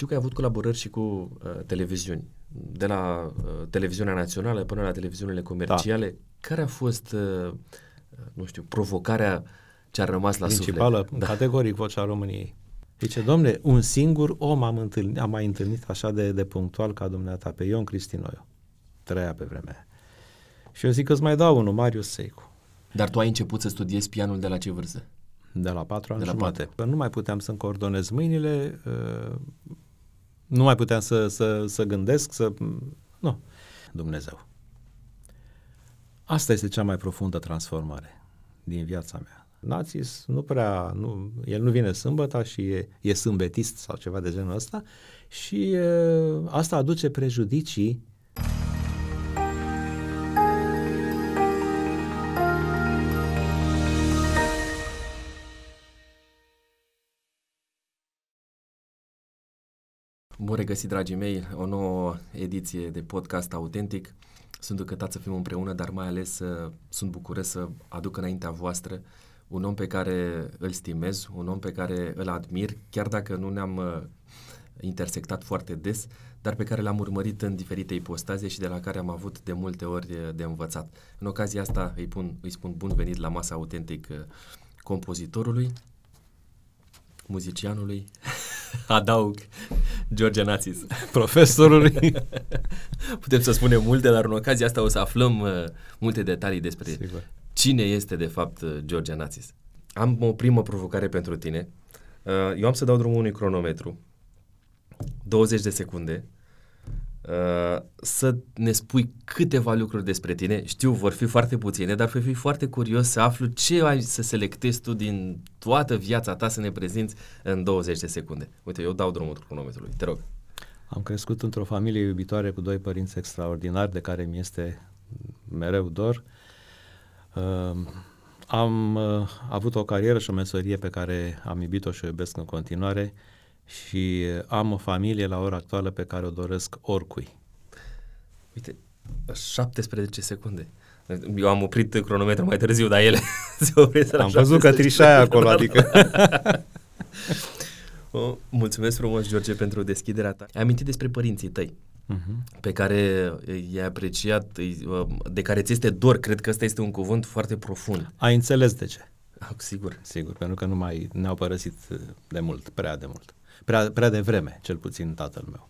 Știu că ai avut colaborări și cu uh, televiziuni, de la uh, televiziunea națională până la televiziunile comerciale. Da. Care a fost, uh, nu știu, provocarea ce a rămas la Principală, suflet? Da. categoric, vocea României. Zice, domne, un singur om am, întâlnit, am mai întâlnit așa de, de punctual ca dumneata, pe Ion Cristinoiu. Trăia pe vremea aia. Și eu zic că îți mai dau unul, Marius Seicu. Dar tu ai început să studiezi pianul de la ce vârstă? De la patru ani De la jumate. Că nu mai puteam să-mi coordonez mâinile, uh, nu mai puteam să, să, să gândesc, să... Nu. Dumnezeu. Asta este cea mai profundă transformare din viața mea. Națis nu prea, nu, el nu vine sâmbătă și e, e sâmbetist sau ceva de genul ăsta și uh, asta aduce prejudicii Bun regăsit, dragii mei, o nouă ediție de podcast autentic. Sunt încântat să fim împreună, dar mai ales uh, sunt bucuros să aduc înaintea voastră un om pe care îl stimez, un om pe care îl admir, chiar dacă nu ne-am uh, intersectat foarte des, dar pe care l-am urmărit în diferite ipostaze și de la care am avut de multe ori uh, de învățat. În ocazia asta îi, pun, îi spun bun venit la masa autentic uh, compozitorului, muzicianului, adaug George Națis. profesorului. Putem să spunem multe, dar în ocazia asta o să aflăm uh, multe detalii despre Sigur. cine este de fapt uh, George Națis. Am o primă provocare pentru tine. Uh, eu am să dau drumul unui cronometru. 20 de secunde. Uh, să ne spui câteva lucruri despre tine. Știu, vor fi foarte puține, dar voi fi foarte curios să aflu ce ai să selectezi tu din toată viața ta să ne prezinți în 20 de secunde. Uite, eu dau drumul cronometrului. Te rog. Am crescut într-o familie iubitoare cu doi părinți extraordinari, de care mi este mereu dor. Uh, am uh, avut o carieră și o meserie pe care am iubit-o și o iubesc în continuare și uh, am o familie la ora actuală pe care o doresc oricui. Uite, 17 secunde. Eu am oprit cronometrul mai târziu, dar ele se opresc la am văzut că 17 trișai secunde. acolo, adică... O, mulțumesc frumos, George, pentru deschiderea ta. Ai amintit despre părinții tăi, uh-huh. pe care i-ai apreciat, îi- de care ți este dor. Cred că ăsta este un cuvânt foarte profund. Ai înțeles de ce? Ah, Sigur. Sigur, pentru că nu mai ne-au părăsit uh, de mult, prea de mult. Prea, prea de vreme, cel puțin tatăl meu.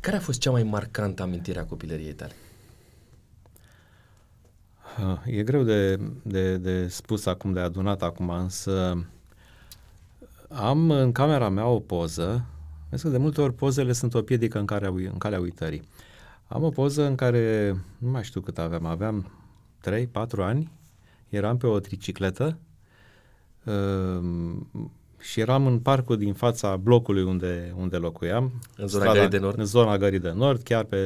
Care a fost cea mai marcantă amintire a copilăriei tale? Uh, E greu de, de, de spus acum, de adunat acum, însă am în camera mea o poză, vezi că de multe ori pozele sunt o piedică în, care, în calea uitării. Am o poză în care, nu mai știu cât aveam, aveam 3-4 ani, eram pe o tricicletă uh, și eram în parcul din fața blocului unde, unde locuiam. În zona Gării de Nord? În zona Gării de Nord, chiar pe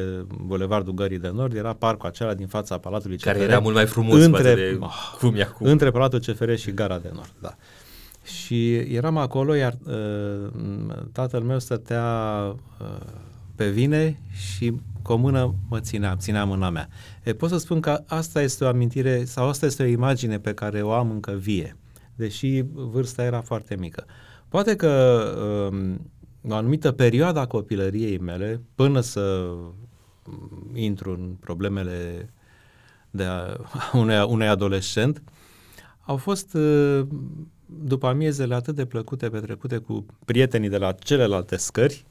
bulevardul Gării de Nord, era parcul acela din fața Palatului Care CFR. era mult mai frumos între, față de oh, cum e acum. Între Palatul CFR și Gara de Nord, da. Și eram acolo, iar uh, tatăl meu stătea uh, pe vine și cu o mână mă ținea, ținea mâna mea. E, pot să spun că asta este o amintire sau asta este o imagine pe care o am încă vie, deși vârsta era foarte mică. Poate că um, o anumită perioadă a copilăriei mele, până să um, intru în problemele de a, unui, unui adolescent, au fost uh, după amiezele atât de plăcute petrecute cu prietenii de la celelalte scări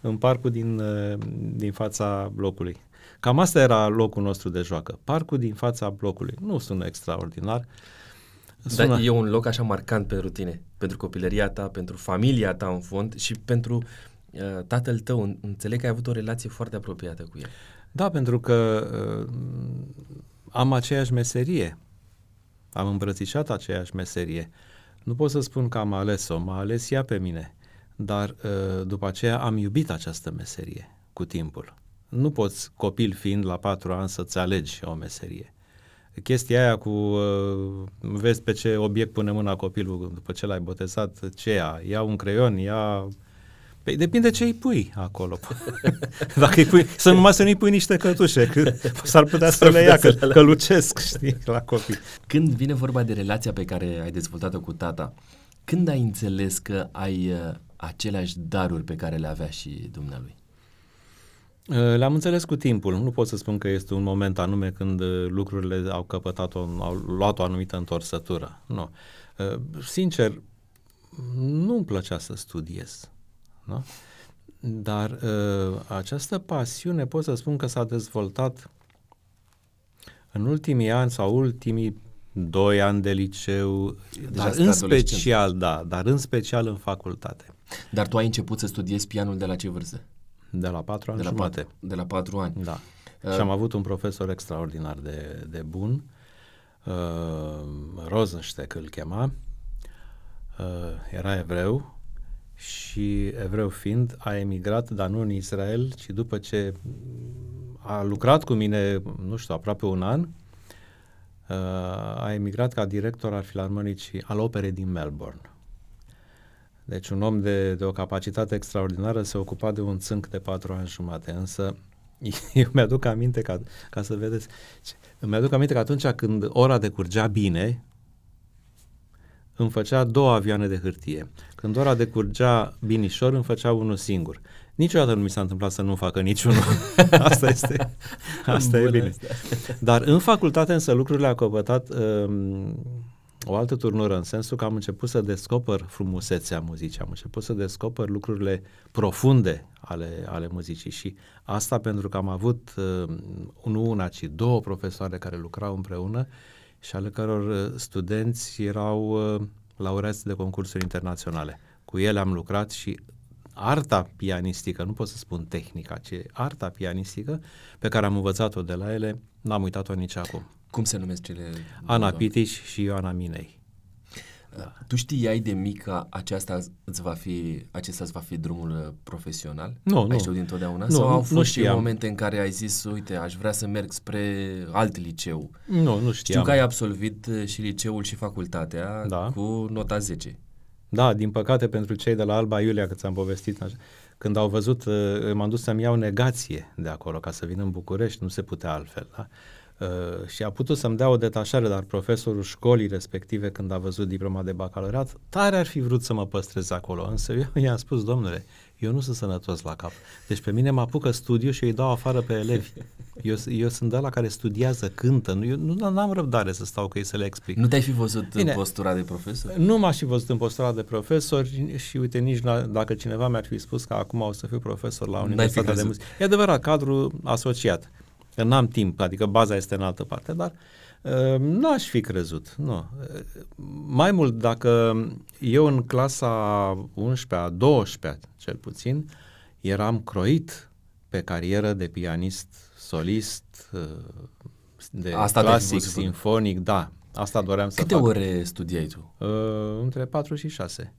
în parcul din, uh, din fața blocului. Cam asta era locul nostru de joacă. Parcul din fața blocului. Nu sună extraordinar. Dar e un loc așa marcant pentru tine, pentru copilăria ta, pentru familia ta în fond și pentru uh, tatăl tău. Înțeleg că ai avut o relație foarte apropiată cu el. Da, pentru că uh, am aceeași meserie. Am îmbrățișat aceeași meserie. Nu pot să spun că am ales-o, m-a ales ea pe mine, dar uh, după aceea am iubit această meserie cu timpul. Nu poți, copil fiind la patru ani, să-ți alegi o meserie. Chestia aia cu uh, vezi pe ce obiect pune mâna copilul după ce l-ai botezat, ce ia? Ia un creion, ia... Păi depinde ce îi pui acolo. Dacă îi pui, să numai să nu-i pui niște cătușe, că s-ar putea să le ia, că, că lucesc, știi, la copii. Când vine vorba de relația pe care ai dezvoltat-o cu tata, când ai înțeles că ai uh, aceleași daruri pe care le avea și dumnealui? Uh, le-am înțeles cu timpul. Nu pot să spun că este un moment anume când uh, lucrurile au căpătat, o, au luat o anumită întorsătură. Nu. Uh, sincer, nu-mi plăcea să studiez. Nu? Dar această pasiune pot să spun că s-a dezvoltat în ultimii ani sau ultimii doi ani de liceu, dar în special, da, dar în special în facultate. Dar tu ai început să studiezi pianul de la ce vârstă? De la patru ani de la jumate. Patru, de la patru ani. Da. Uh, și am avut un profesor extraordinar de, de bun, uh, Rosensteck îl chema, uh, era evreu și evreu fiind a emigrat, dar nu în Israel, ci după ce a lucrat cu mine, nu știu, aproape un an, uh, a emigrat ca director al filarmonicii al operei din Melbourne. Deci un om de, de o capacitate extraordinară se ocupa de un țânc de patru ani jumate, însă eu mi-aduc aminte, ca, ca să vedeți, îmi aduc aminte că atunci când ora decurgea bine, îmi făcea două avioane de hârtie. Când ora decurgea binișor, îmi făcea unul singur. Niciodată nu mi s-a întâmplat să nu facă niciunul. asta este, asta e bine. Asta. Dar în facultate însă lucrurile au căpătat um, o altă turnură în sensul că am început să descoper frumusețea muzicii, am început să descoper lucrurile profunde ale, ale muzicii și asta pentru că am avut uh, nu una, ci două profesoare care lucrau împreună și ale căror uh, studenți erau uh, laureați de concursuri internaționale. Cu ele am lucrat și arta pianistică, nu pot să spun tehnica, ci arta pianistică pe care am învățat-o de la ele, n-am uitat-o nici acum. Cum se numesc cele? Ana Pitiș și Ioana Minei. Da. Tu știai de mic că aceasta îți va fi, acesta îți va fi drumul uh, profesional? Nu, ai nu. știut dintotdeauna? Nu, Sau au nu, fost nu și momente în care ai zis, uite, aș vrea să merg spre alt liceu? Nu, nu știam. Știu că ai absolvit uh, și liceul și facultatea da. cu nota 10. Da, din păcate pentru cei de la Alba Iulia, că ți-am povestit, când au văzut, uh, m-am dus să-mi iau negație de acolo ca să vin în București, nu se putea altfel. Da? Uh, și a putut să-mi dea o detașare, dar profesorul școlii respective, când a văzut diploma de bacalaureat, tare ar fi vrut să mă păstrez acolo, însă eu i-am spus, domnule, eu nu sunt sănătos la cap. Deci pe mine mă apucă studiu și îi dau afară pe elevi. Eu, eu sunt de la care studiază, cântă. Nu, eu nu am răbdare să stau cu ei să le explic. Nu te-ai fi văzut Bine, în postura de profesor? Nu m-aș fi văzut în postura de profesor și uite, nici la, dacă cineva mi-ar fi spus că acum o să fiu profesor la Universitatea de Muzică. E adevărat, cadru asociat. Că n-am timp, adică baza este în altă parte, dar uh, nu aș fi crezut, nu. Uh, mai mult, dacă eu în clasa 11-a, 12-a cel puțin, eram croit pe carieră de pianist solist, uh, de Asta clasic, sinfonic, da. Asta doream să Câte fac. ore studiai tu? Uh, între 4 și 6.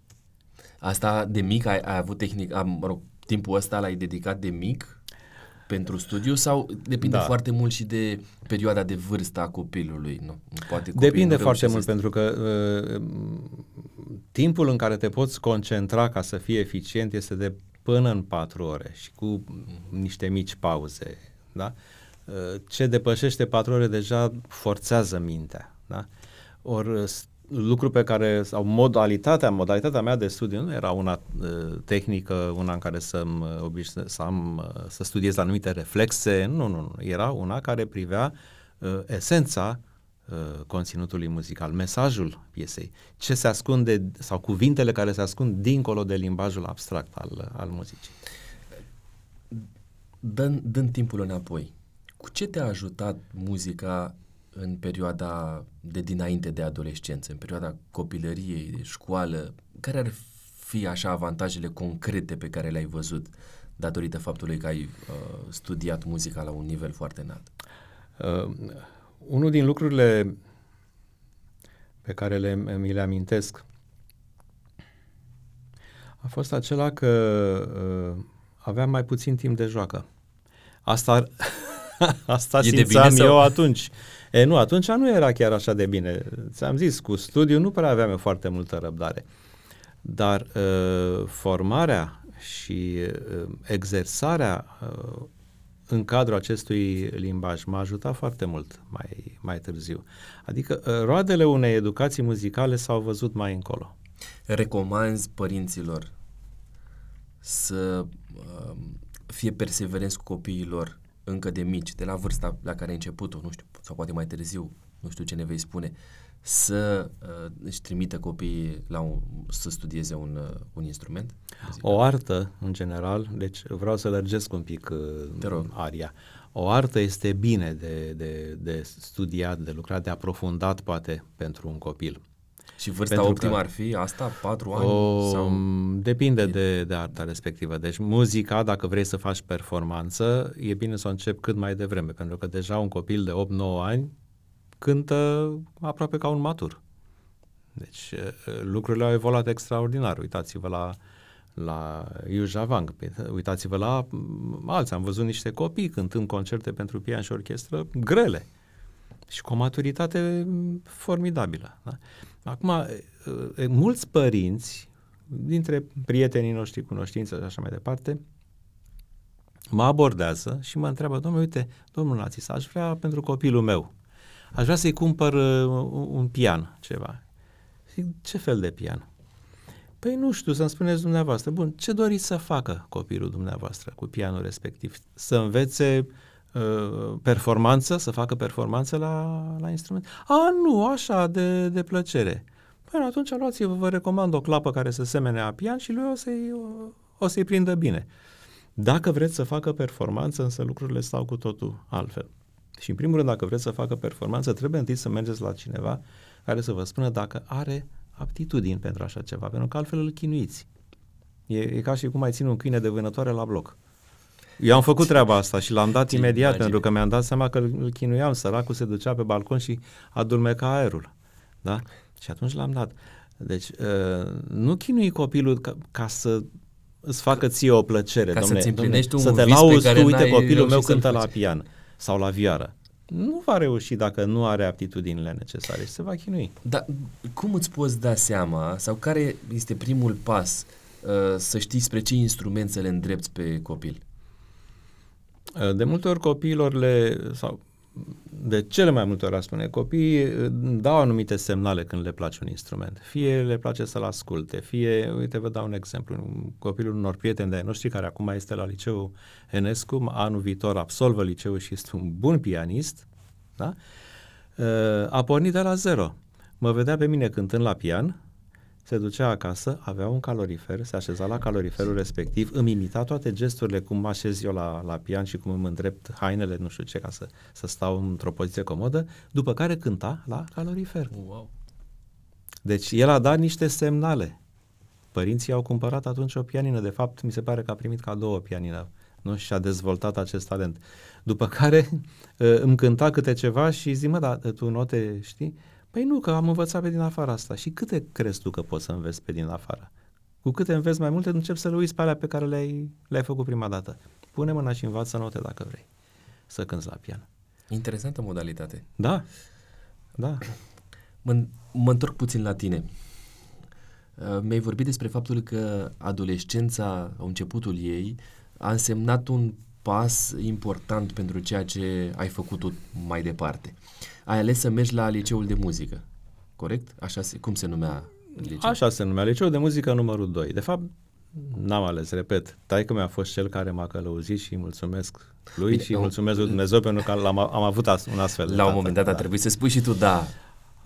Asta de mic ai, ai avut tehnic, am, mă rog, timpul ăsta l-ai dedicat de mic pentru studiu sau depinde da. foarte mult și de perioada de vârstă a copilului? Nu? Poate depinde nu foarte mult pentru că uh, timpul în care te poți concentra ca să fii eficient este de până în patru ore și cu niște mici pauze. Da? Uh, ce depășește patru ore deja forțează mintea. Da? Ori lucru pe care, sau modalitatea, modalitatea mea de studiu nu era una uh, tehnică, una în care să, uh, să, am, uh, să studiez anumite reflexe, nu, nu, nu, era una care privea uh, esența uh, conținutului muzical, mesajul piesei, ce se ascunde, sau cuvintele care se ascund dincolo de limbajul abstract al, al muzicii. Dând, dând timpul înapoi, cu ce te-a ajutat muzica în perioada de dinainte de adolescență, în perioada copilăriei, de școală, care ar fi așa avantajele concrete pe care le-ai văzut datorită faptului că ai uh, studiat muzica la un nivel foarte înalt? Uh, unul din lucrurile pe care le, mi le amintesc a fost acela că uh, aveam mai puțin timp de joacă. Asta, asta e simțeam eu sau? atunci. E, nu, atunci nu era chiar așa de bine. Ți-am zis, cu studiu nu prea aveam foarte multă răbdare. Dar uh, formarea și uh, exersarea uh, în cadrul acestui limbaj m-a ajutat foarte mult mai, mai târziu. Adică uh, roadele unei educații muzicale s-au văzut mai încolo. Recomanzi părinților să uh, fie perseverenți cu copiilor încă de mici, de la vârsta la care ai început-o, nu știu, sau poate mai târziu, nu știu ce ne vei spune, să uh, își trimită copiii la un, să studieze un, uh, un instrument? O artă, în general, deci vreau să lărgesc un pic uh, aria. O artă este bine de, de, de studiat, de lucrat, de aprofundat, poate, pentru un copil. Și vârsta Pentru optimă că, ar fi asta? 4 ani? O, sau... Depinde de, de arta respectivă. Deci muzica, dacă vrei să faci performanță, e bine să o încep cât mai devreme, pentru că deja un copil de 8-9 ani cântă aproape ca un matur. Deci lucrurile au evoluat extraordinar. Uitați-vă la, la Yu Javang, uitați-vă la alții. Am văzut niște copii cântând concerte pentru pian și orchestră grele și cu o maturitate formidabilă. Da? Acum, mulți părinți, dintre prietenii noștri, cunoștință și așa mai departe, mă abordează și mă întreabă, domnule, uite, domnul Națis, aș vrea pentru copilul meu, aș vrea să-i cumpăr uh, un pian, ceva. Zic, ce fel de pian? Păi nu știu, să-mi spuneți dumneavoastră. Bun, ce doriți să facă copilul dumneavoastră cu pianul respectiv? Să învețe uh, performanță, să facă performanță la, la instrument? A, nu, așa, de, de plăcere. Păi atunci luați-vă, vă recomand o clapă care să semene a pian și lui o să-i, o, o să-i prindă bine. Dacă vreți să facă performanță, însă lucrurile stau cu totul altfel. Și în primul rând, dacă vreți să facă performanță, trebuie întâi să mergeți la cineva care să vă spună dacă are aptitudini pentru așa ceva, pentru că altfel îl chinuiți. E, e ca și cum ai ține un câine de vânătoare la bloc. Eu am făcut treaba asta și l-am dat imediat imagine. pentru că mi-am dat seama că îl chinuiam, săracul se ducea pe balcon și adulmeca aerul. Da? Și atunci l-am dat. Deci, uh, nu chinui copilul ca, ca să îți facă ție o plăcere, ca domne, să-ți împlinești domne, un să te lauzi tu, uite, copilul meu cântă la pian sau la vioară. Nu va reuși dacă nu are aptitudinile necesare și se va chinui. Dar cum îți poți da seama sau care este primul pas uh, să știi spre ce instrument să le îndrepți pe copil? Uh, de multe ori copiilor le, sau de cele mai multe ori, spune, copiii uh, dau anumite semnale când le place un instrument. Fie le place să-l asculte, fie, uite, vă dau un exemplu, copilul unor prieteni de noștri care acum este la liceu Enescu, anul viitor absolvă liceul și este un bun pianist, da? Uh, a pornit de la zero. Mă vedea pe mine cântând la pian, se ducea acasă, avea un calorifer, se așeza la caloriferul respectiv, îmi imita toate gesturile, cum mă așez eu la, la pian și cum îmi îndrept hainele, nu știu ce, ca să, să stau într-o poziție comodă, după care cânta la calorifer. Wow. Deci el a dat niște semnale. Părinții au cumpărat atunci o pianină, de fapt mi se pare că a primit cadou o pianină nu? și a dezvoltat acest talent. După care îmi cânta câte ceva și zi, mă, dar tu note știi? Păi nu, că am învățat pe din afară asta. Și câte crezi tu că poți să înveți pe din afară? Cu câte înveți mai multe, încep să le uiți pe alea pe care le-ai, le-ai făcut prima dată. Pune mâna și învață note dacă vrei să cânți la pian. Interesantă modalitate. Da, da. Mă, mă întorc puțin la tine. Uh, mi-ai vorbit despre faptul că adolescența, începutul ei, a însemnat un pas important pentru ceea ce ai făcut mai departe. Ai ales să mergi la liceul de muzică, corect? Așa se, cum se numea liceu? Așa se numea, liceul de muzică numărul 2. De fapt, n-am ales, repet, taică mi-a fost cel care m-a călăuzit și îi mulțumesc lui Bine, și mulțumesc lui Dumnezeu pentru că am, am avut as, un astfel de La un moment dat da. a trebuit să spui și tu da.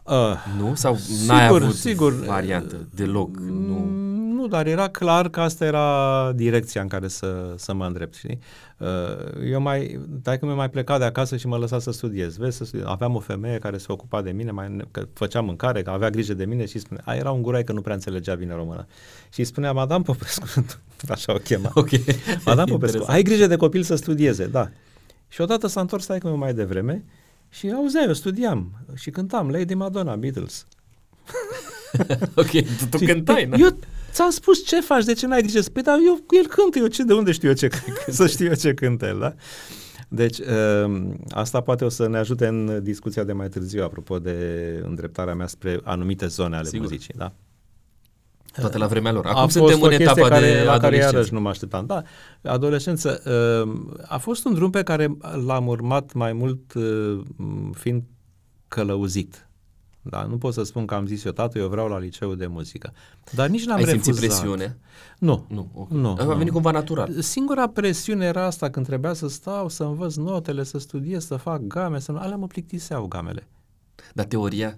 Uh, nu? Sau n-ai sigur, avut sigur, variantă deloc? Nu dar era clar că asta era direcția în care să, să mă îndrept, știi? Uh, eu mai, dai că mi mai plecat de acasă și mă lăsa să studiez. Vezi, să studiez. Aveam o femeie care se ocupa de mine, mai, că făcea mâncare, că avea grijă de mine și spunea, a, era un gurai că nu prea înțelegea bine română. Și spunea, Madame Popescu, așa o chema. Ok. Madame Popescu, ai grijă de copil să studieze, da. Și odată s-a întors stai mai devreme și auzea, eu studiam și cântam Lady Madonna, Beatles. ok, tu, tu cântai, nu? Eu ți-am spus ce faci, de ce n-ai grijă? Păi, dar eu, el cântă, eu ce, de unde știu eu ce, să știu eu ce cântă el, da? Deci, uh, asta poate o să ne ajute în discuția de mai târziu, apropo de îndreptarea mea spre anumite zone ale Sigur. muzicii, da? Toate la vremea lor. Acum a suntem în etapa care, de la care iarăși nu mă așteptam. Da, adolescență. Uh, a fost un drum pe care l-am urmat mai mult uh, fiind călăuzit Da, nu pot să spun că am zis eu, tată, eu vreau la liceu de muzică. Dar nici n-am Ai refuzat. simțit presiune? Nu. Nu, okay. Nu, A nu. venit cumva natural. Singura presiune era asta când trebuia să stau, să învăț notele, să studiez, să fac game, să nu... Alea mă plictiseau gamele. Dar teoria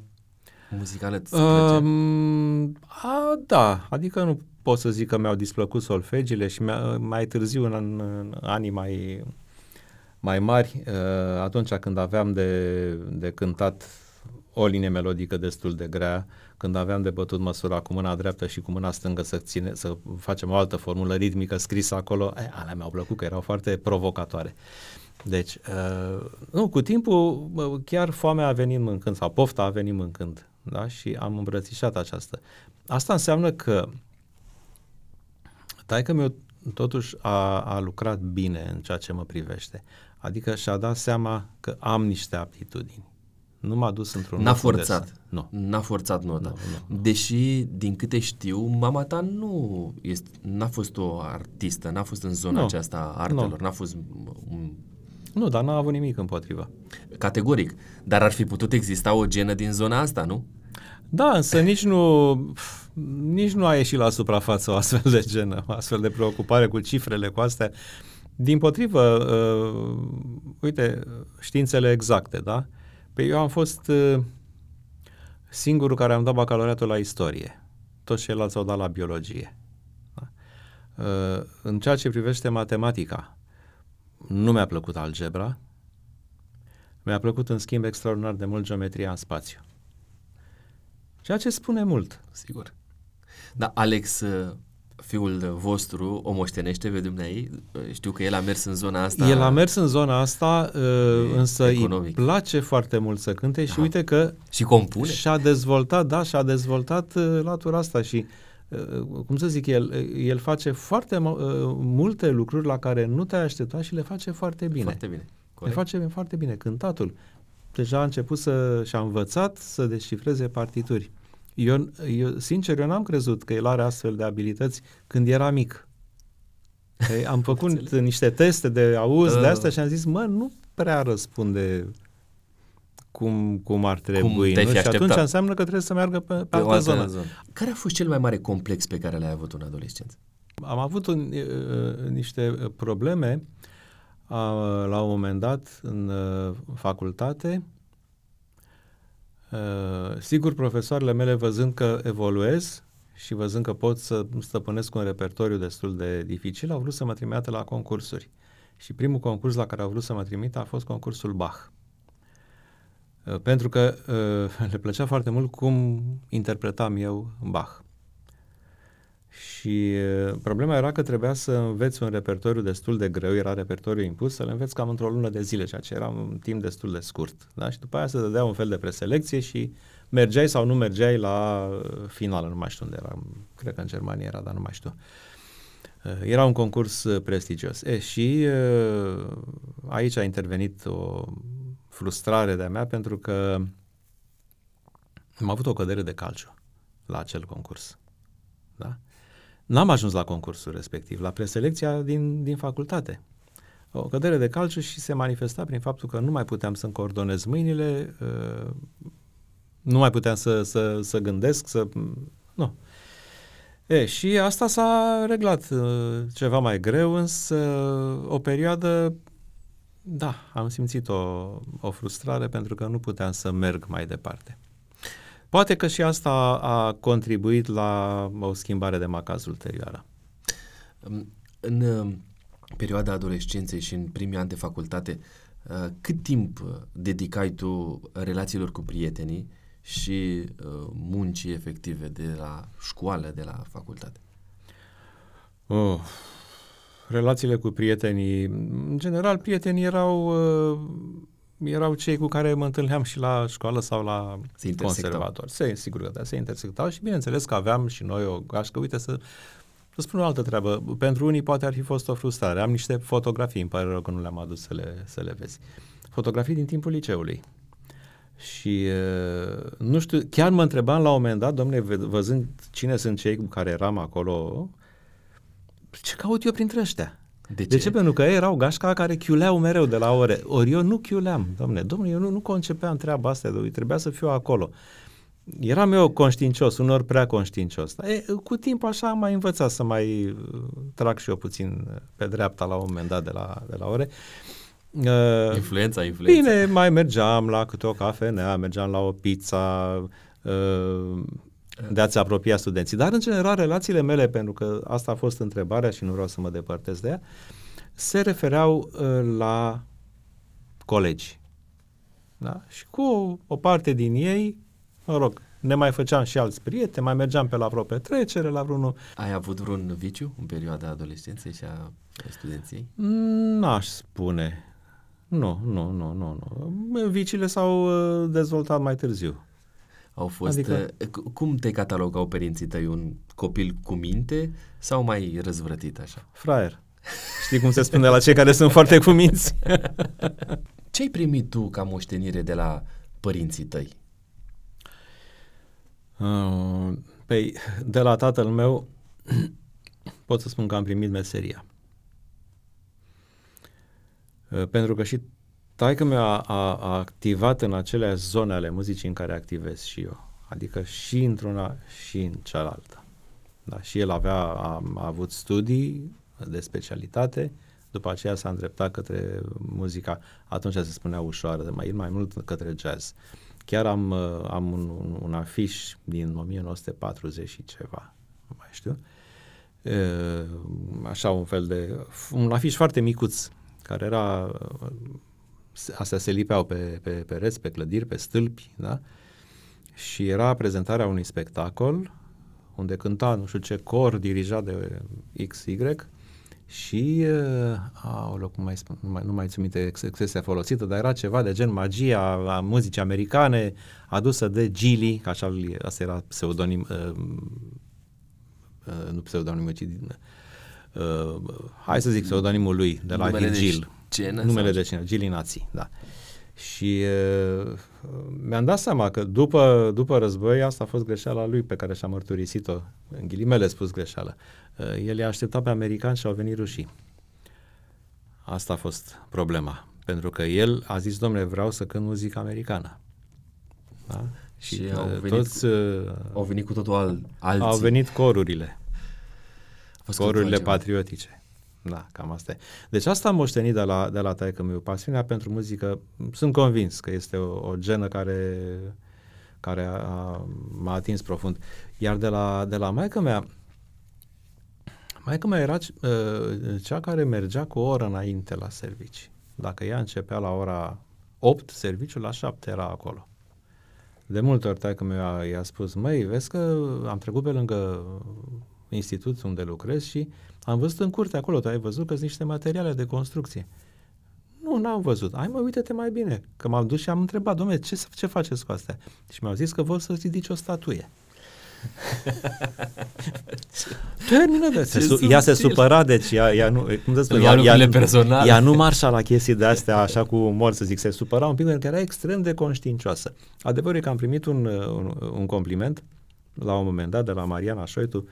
muzicală îți plăcea? Um, a, da, adică nu pot să zic că mi-au displăcut solfegiile și mi-a, mai târziu, în, în, în anii mai, mai mari, uh, atunci când aveam de, de cântat o linie melodică destul de grea, când aveam de bătut măsura cu mâna dreaptă și cu mâna stângă să, ține, să facem o altă formulă ritmică scrisă acolo, e, alea mi-au plăcut, că erau foarte provocatoare. Deci, uh, nu, cu timpul uh, chiar foamea a venit mâncând, sau pofta a venit mâncând, da? Și am îmbrățișat aceasta. Asta înseamnă că taică meu totuși a, a lucrat bine în ceea ce mă privește. Adică și-a dat seama că am niște aptitudini. Nu m-a dus într-un N-a loc unde forțat. să- Nu. N-a forțat nota. Nu, nu, Deși, din câte știu, mama ta nu este, n-a fost o artistă, n-a fost în zona Nu. aceasta a artelor, Nu. n-a fost un Nu, dar n-a avut nimic împotriva. categoric. Dar ar fi putut exista o genă din zona asta, nu? Da, însă nici nu, nici nu a ieșit la suprafață o astfel de genă, o astfel de preocupare cu cifrele, cu astea. Din potrivă, uh, uite, științele exacte, da? Pe eu am fost uh, singurul care am dat bacalaureatul la istorie. Toți ceilalți au dat la biologie. Da? Uh, în ceea ce privește matematica, nu mi-a plăcut algebra, mi-a plăcut în schimb extraordinar de mult geometria în spațiu. Ceea ce spune mult. Sigur. Dar Alex, uh, fiul vostru, o moștenește pe dumneai? Știu că el a mers în zona asta. El a mers în zona asta, uh, însă economic. îi place foarte mult să cânte și uite că Și compune? și-a dezvoltat, da, și-a dezvoltat uh, latura asta și uh, cum să zic, el, el face foarte mu- uh, multe lucruri la care nu te-ai aștepta și le face foarte bine. Foarte bine. Le Corect. face foarte bine. Cântatul. Deja a început să și-a învățat să descifreze partituri. Eu, eu, sincer, eu n-am crezut că el are astfel de abilități când era mic. Că am făcut Înțeleg. niște teste de auz de Ah. astea și am zis, mă, nu prea răspunde cum, cum ar trebui. te-ai nu? fi Și atunci așteptat. înseamnă că trebuie să meargă pe, pe, Pe o altă altă zonă. zonă. Care a fost cel mai mare complex pe care l-ai avut în adolescență? Am avut un, uh, niște probleme uh, la un moment dat în uh, facultate. Uh, sigur, profesoarele mele văzând că evoluez și văzând că pot să stăpânesc un repertoriu destul de dificil, au vrut să mă trimită la concursuri. Și primul concurs la care au vrut să mă trimită a fost concursul Bach. Uh, Pentru că uh, le plăcea foarte mult cum interpretam eu Bach. Și uh, problema era că trebuia să înveți un repertoriu destul de greu, era repertoriu impus, să-l înveți cam într-o lună de zile, ceea ce era un timp destul de scurt. Da? Și după aia se dădea un fel de preselecție și mergeai sau nu mergeai la uh, finală, nu mai știu unde era, cred că în Germania era, dar nu mai știu. Uh, Era un concurs uh, prestigios. E, și uh, aici a intervenit o frustrare de-a mea pentru că am avut o cădere de calciu la acel concurs. Da? N-am ajuns la concursul respectiv, la preselecția din, din facultate. O cădere de calciu și se manifesta prin faptul că nu mai puteam să-mi coordonez mâinile, uh, nu mai puteam să, să, să gândesc, să... Nu. E, și asta s-a reglat uh, ceva mai greu, însă o perioadă, da, am simțit o, o frustrare pentru că nu puteam să merg mai departe. Poate că și asta a contribuit la o schimbare de macaz ulterioară. Um, În uh, perioada adolescenței și în primii ani de facultate, uh, cât timp uh, dedicai tu relațiilor cu prietenii și uh, muncii efective de la școală, de la facultate? Oh, relațiile cu prietenii, în general, prietenii erau, uh, erau cei cu care mă întâlneam și la școală sau la Se intersectau. conservator. Se, sigur că da, se intersectau și bineînțeles că aveam și noi o gașcă. Uite, să, să spun o altă treabă. Pentru unii poate ar fi fost o frustrare. Am niște fotografii, îmi pare rău că nu le-am adus să le, să le vezi. Fotografii din timpul liceului. Și uh, nu știu, chiar mă întrebam la un moment dat, domnule, vă- văzând cine sunt cei cu care eram acolo, ce caut eu printre ăștia? De ce? De ce? Pentru că ei erau gașca care chiuleau mereu de la ore. Ori eu nu chiuleam, domne. Domne, eu nu, nu concepeam treaba asta, de- trebuia să fiu acolo. eram eu conștiincios, unor prea conștiincios. E, cu timp așa am mai învățat să mai uh, trag și eu puțin pe dreapta la un moment dat de la, de la ore. Uh, influența, influența. Bine, mai mergeam la câte o cafenea, mergeam la o pizza, uh, de a-ți apropia studenții. Dar, în general, relațiile mele, pentru că asta a fost întrebarea și nu vreau să mă depărtez de ea, se refereau uh, la colegi. Da? Și cu o, o parte din ei, mă rog, ne mai făceam și alți prieteni, mai mergeam pe la vreo petrecere, la vreunul... Ai avut vreun viciu în perioada adolescenței și a studenției? N-aș spune. Nu, nu, nu, nu, nu. Viciile s-au uh, dezvoltat mai târziu. Au fost... Adică... Uh, cum te catalogau părinții tăi? Un copil cu minte sau mai răzvrătit așa? Fraier. Știi cum se spune la cei care sunt foarte cuminți? Ce ai primit tu ca moștenire de la părinții tăi? Uh, păi, de la tatăl meu pot să spun că am primit meseria. Uh, pentru că și taică mi a, a, a activat în acele zone ale muzicii în care activez și eu. Adică și într-una și în cealaltă. Da, și el avea, a, a avut studii de specialitate, după aceea s-a îndreptat către muzica, atunci se spunea ușoară, mai, mai mult către jazz. Chiar am, am un, un, un afiș din 1940 și ceva, nu mai știu, așa un fel de, un afiș foarte micuț, care era, astea se lipeau pe, pe pereți, pe clădiri, pe stâlpi, da? Și era prezentarea unui spectacol unde cânta nu știu ce cor dirijat de XY și, uh, aoleu, cum mai spun, nu mai, nu mai țin minte expresia folosită, dar era ceva de gen magia a muzicii americane adusă de Gilly, că așa, asta era pseudonim, uh, uh, nu pseudonimul, ci din, uh, hai să zic pseudonimul lui, de la Numele Gil. Scenă, Numele de scenă, Gil Inații, da. Și uh, mi-am dat seama că după, după război asta a fost greșeala lui pe care și-a mărturisit-o, în ghilimele spus greșeală. Uh, el i-a așteptat pe americani și au venit rușii. Asta a fost problema. Pentru că el a zis, domnule, vreau să cânt muzică americană. Da? Și, și au, venit, toți, uh, au venit cu totul al, alții. Au venit corurile. Corurile patriotice. Da, cam asta e. Deci asta am moștenit de la, de la taică meu. Pasiunea pentru muzică, sunt convins că este o, o genă care, care a, a, m-a atins profund. Iar de la, de la maică mea, maică mea era uh, cea care mergea cu o oră înainte la servici. Dacă ea începea la ora 8, serviciul la 7 era acolo. De multe ori taică meu i-a spus, măi, vezi că am trecut pe lângă institut unde lucrez și am văzut în curte acolo, tu ai văzut că sunt niște materiale de construcție. Nu, n-am văzut. Hai mă, uite-te mai bine. Că m-am dus și am întrebat, domnule, ce, ce faceți cu astea? Și mi-au zis că vor să ridici o statuie. Termină de se su- ea se supăra, deci ea, ea nu, cum să spun, ea, ea, personal. ea nu marșa la chestii de astea așa cu umor, să zic, se supăra un pic pentru că era extrem de conștiincioasă. Adevărul e că am primit un, un, un compliment la un moment dat de la Mariana Șoitu,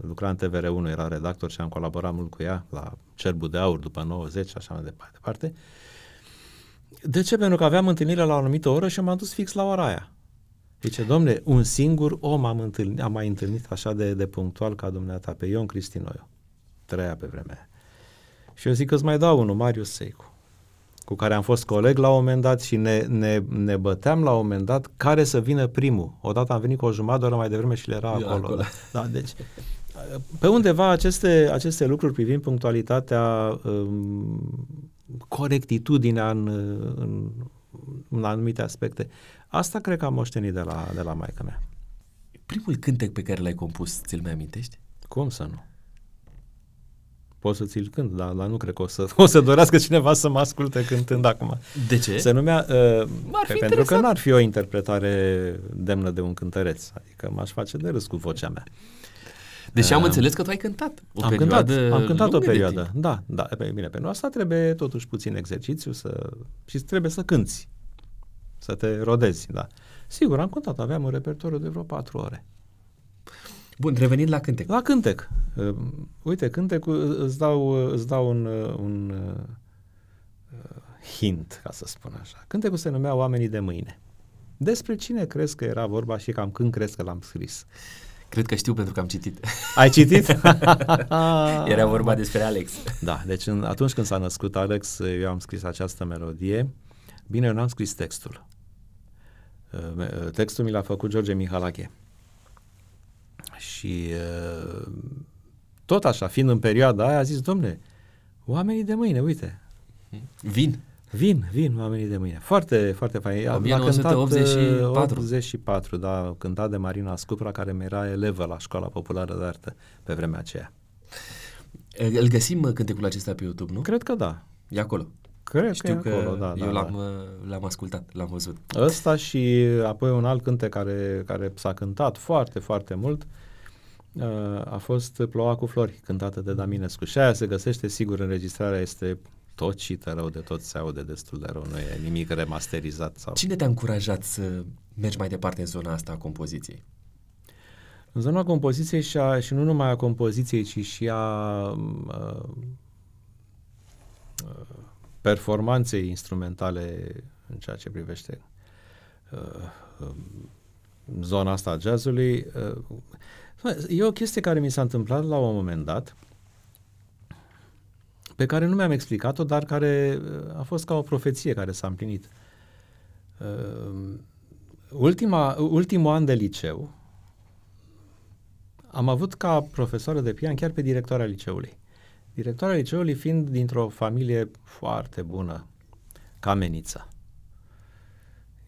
lucra în TVR1, era redactor și am colaborat mult cu ea la Cerbul de Aur după 90 și așa mai departe. De ce? Pentru că aveam întâlnire la o anumită oră și m-am dus fix la ora aia. Zice, domne, un singur om am, întâlnit, am mai întâlnit așa de, de punctual ca dumneata, pe Ion Cristinoiu. Trăia pe vremea aia. Și eu zic că îți mai dau unul, Marius Seicu cu care am fost coleg la un moment dat și ne, ne, ne băteam la un moment dat care să vină primul. Odată am venit cu o jumătate de oră mai devreme și le era acolo. acolo. Da. da, deci pe undeva aceste, aceste lucruri privind punctualitatea, um, corectitudinea în, în, în anumite aspecte, asta cred că am moștenit de la, de la maica mea. Primul cântec pe care l-ai compus, ți-l mai amintești? Cum să nu? Pot să ți-l cânt, dar, dar nu cred că o să, o să dorească cineva să mă asculte cântând acum. De ce? Se numea, uh, pe, pentru că n-ar fi o interpretare demnă de un cântăreț, adică m-aș face de râs cu vocea mea. Deși am uh, înțeles că tu ai cântat o am perioadă cântat, Am cântat o perioadă, da, da. Bine, pentru asta trebuie totuși puțin exercițiu să, și trebuie să cânți, să te rodezi, da. Sigur, am cântat, aveam un repertoriu de vreo patru ore. Bun, revenind la cântec. La cântec. Uh, uite, cântecul îți dau, îți dau un, un uh, hint, ca să spun așa. Cântecul se numea Oamenii de mâine. Despre cine crezi că era vorba și cam când crezi că l-am scris? Cred că știu pentru că am citit. Ai citit? Era vorba despre Alex. Da, deci în, atunci când s-a născut Alex, eu am scris această melodie. Bine, eu n-am scris textul. Uh, textul mi l-a făcut George Mihalache. Și uh, tot așa, fiind în perioada aia, a zis, domne, oamenii de mâine, uite. Vin. Vin, vin oamenii de mâine. Foarte, foarte fain. 1984. 84, da, cântat de Marina Scupra, care mi era elevă la Școala Populară de Artă pe vremea aceea. Îl găsim cântecul acesta pe YouTube, nu? Cred că da. E acolo. Cred Știu că, că acolo, da, eu da, l-am, da. l-am ascultat, l-am văzut. Ăsta și apoi un alt cântec care, care s-a cântat foarte, foarte mult uh, a fost Ploua cu flori, cântată de Daminescu. Și aia se găsește, sigur, înregistrarea este tot și rău de tot se aude destul de rău, nu e nimic remasterizat. Sau... Cine te-a încurajat să mergi mai departe în zona asta a compoziției? În zona compoziției și, a, și nu numai a compoziției, ci și a uh, performanței instrumentale în ceea ce privește uh, zona asta a jazzului. Uh, e o chestie care mi s-a întâmplat la un moment dat, pe care nu mi-am explicat-o, dar care a fost ca o profeție care s-a împlinit. Uh, ultima, ultimul an de liceu am avut ca profesoară de pian chiar pe directoarea liceului. Directoarea liceului fiind dintr-o familie foarte bună, Camenița.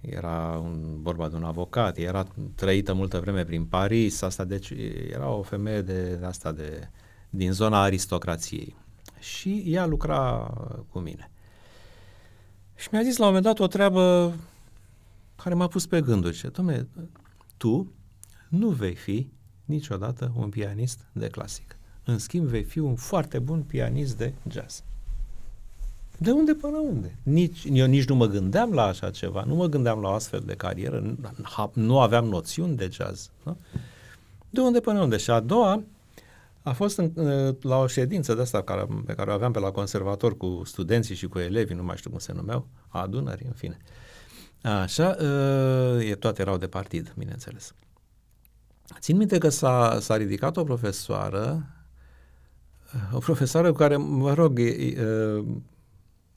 Era un, vorba de un avocat, era trăită multă vreme prin Paris, asta deci era o femeie de, de asta de, din zona aristocrației. Și ea lucra cu mine. Și mi-a zis la un moment dat o treabă care m-a pus pe gânduri. Ce, domne, tu nu vei fi niciodată un pianist de clasică. În schimb, vei fi un foarte bun pianist de jazz. De unde până unde? Nici, eu nici nu mă gândeam la așa ceva, nu mă gândeam la o astfel de carieră, nu, nu aveam noțiuni de jazz. Nu? De unde până unde? Și a doua a fost în, la o ședință de asta care, pe care o aveam pe la conservator cu studenții și cu elevii, nu mai știu cum se numeau, adunări, în fine. Așa, e, toate erau de partid, bineînțeles. Țin minte că s-a, s-a ridicat o profesoară o profesoară cu care, mă rog,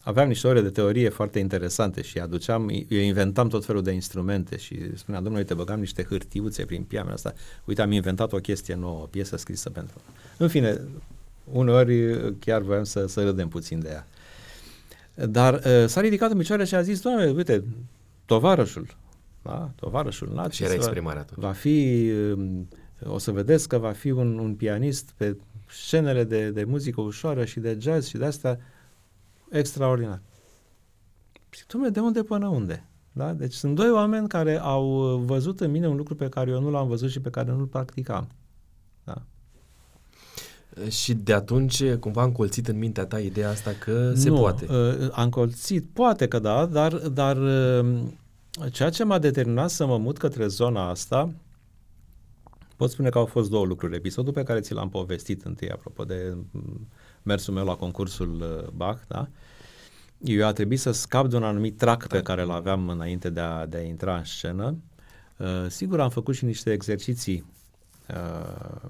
aveam niște ore de teorie foarte interesante și aduceam, eu inventam tot felul de instrumente și spuneam, domnule, uite, băgam niște hârtiuțe prin piamele asta, uite, am inventat o chestie nouă, o piesă scrisă pentru... În fine, uneori chiar voiam să, să râdem puțin de ea. Dar uh, s-a ridicat în picioare și a zis, doamne, uite, tovarășul, da, tovarășul Naci și era exprimarea va fi, o să vedeți că va fi un, un pianist pe scenele de, de muzică ușoară și de jazz și de asta extraordinar. Și domnule, de unde până unde? Da? Deci sunt doi oameni care au văzut în mine un lucru pe care eu nu l-am văzut și pe care nu-l practicam. Da. Și de atunci cumva am colțit în mintea ta ideea asta că se nu, poate. Uh, am colțit, poate că da, dar, dar uh, ceea ce m-a determinat să mă mut către zona asta Pot spune că au fost două lucruri. Episodul pe care ți l-am povestit întâi, apropo de mm, mersul meu la concursul uh, Bach, da? Eu a trebuit să scap de un anumit trac pe care îl aveam înainte de a, de a intra în scenă. Uh, sigur, am făcut și niște exerciții uh,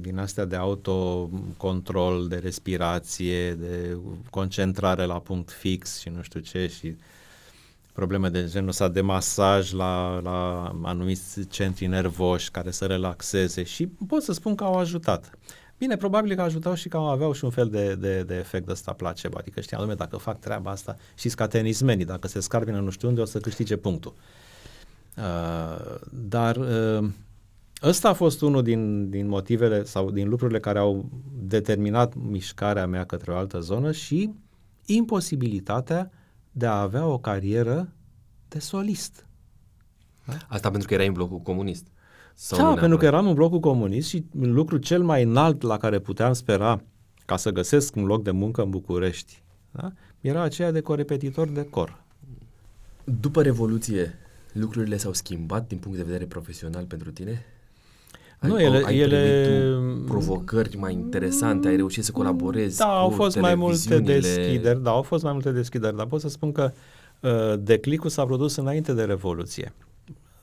din astea de autocontrol, de respirație, de concentrare la punct fix și nu știu ce și probleme de genul ăsta de masaj la, la anumiți centri nervoși care să relaxeze și pot să spun că au ajutat. Bine, probabil că ajutau și că aveau și un fel de, de, de efect ăsta placebo, adică știam, lume, dacă fac treaba asta, și ca tenismenii, dacă se scarpină nu știu unde, o să câștige punctul. Uh, dar uh, ăsta a fost unul din, din motivele sau din lucrurile care au determinat mișcarea mea către o altă zonă și imposibilitatea de a avea o carieră de solist. Da? Asta pentru că erai în blocul comunist. Sau da, pentru că eram în blocul comunist și lucrul cel mai înalt la care puteam spera ca să găsesc un loc de muncă în București, da? era aceea de corepetitor de cor. După Revoluție, lucrurile s-au schimbat din punct de vedere profesional pentru tine? Nu, ele, ai ele... provocări mai interesante, ai reușit să colaborezi Da, au fost mai multe deschideri, da, au fost mai multe deschideri, dar pot să spun că Uh, declicul s-a produs înainte de Revoluție.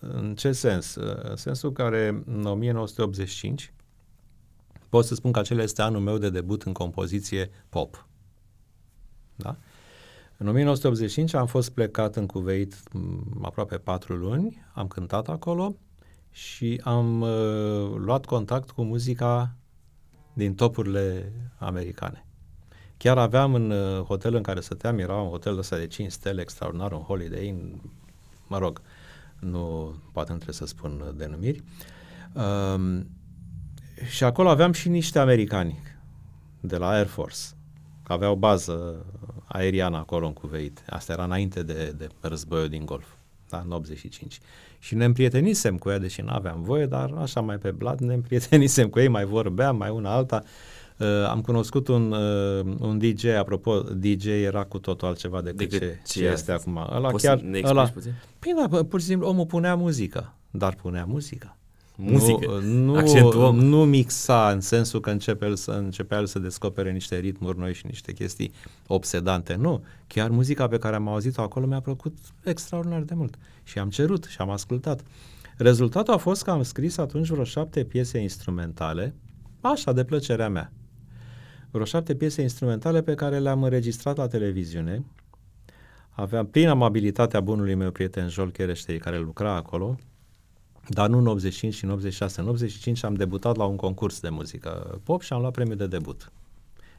În ce sens? Uh, în sensul care în 1985 pot să spun că acela este anul meu de debut în compoziție pop. Da? În 1985 am fost plecat în Cuveit aproape patru luni, am cântat acolo și am uh, luat contact cu muzica din topurile americane. Chiar aveam în uh, hotel în care stăteam, era un hotel ăsta de 5 stele extraordinar, un Holiday Inn, mă rog, nu poate nu trebuie să spun denumiri. Um, și acolo aveam și niște americani de la Air Force, că aveau bază aeriană acolo în Cuveit. Asta era înainte de, de războiul din Golf, da, în 85. Și ne împrietenisem cu ea, deși nu aveam voie, dar așa mai pe blat ne împrietenisem cu ei, mai vorbeam, mai una alta. Uh, am cunoscut un, uh, un DJ, apropo, DJ era cu totul altceva decât, decât ce, ce este acum. Ăla Poți chiar, să ne ăla, puțin? Păi da, pur și simplu omul punea muzică, dar punea muzică muzică. Nu, nu, nu mixa în sensul că începe el să, începea el să descopere niște ritmuri noi și niște chestii obsedante. Nu. Chiar muzica pe care am auzit-o acolo mi-a plăcut extraordinar de mult. Și am cerut și am ascultat. Rezultatul a fost că am scris atunci vreo șapte piese instrumentale, așa de plăcerea mea. Vreo șapte piese instrumentale pe care le-am înregistrat la televiziune. Aveam, prin amabilitatea bunului meu prieten Joel Chereștei, care lucra acolo, dar nu în 85 și în 86. În 85 am debutat la un concurs de muzică pop și am luat premiul de debut.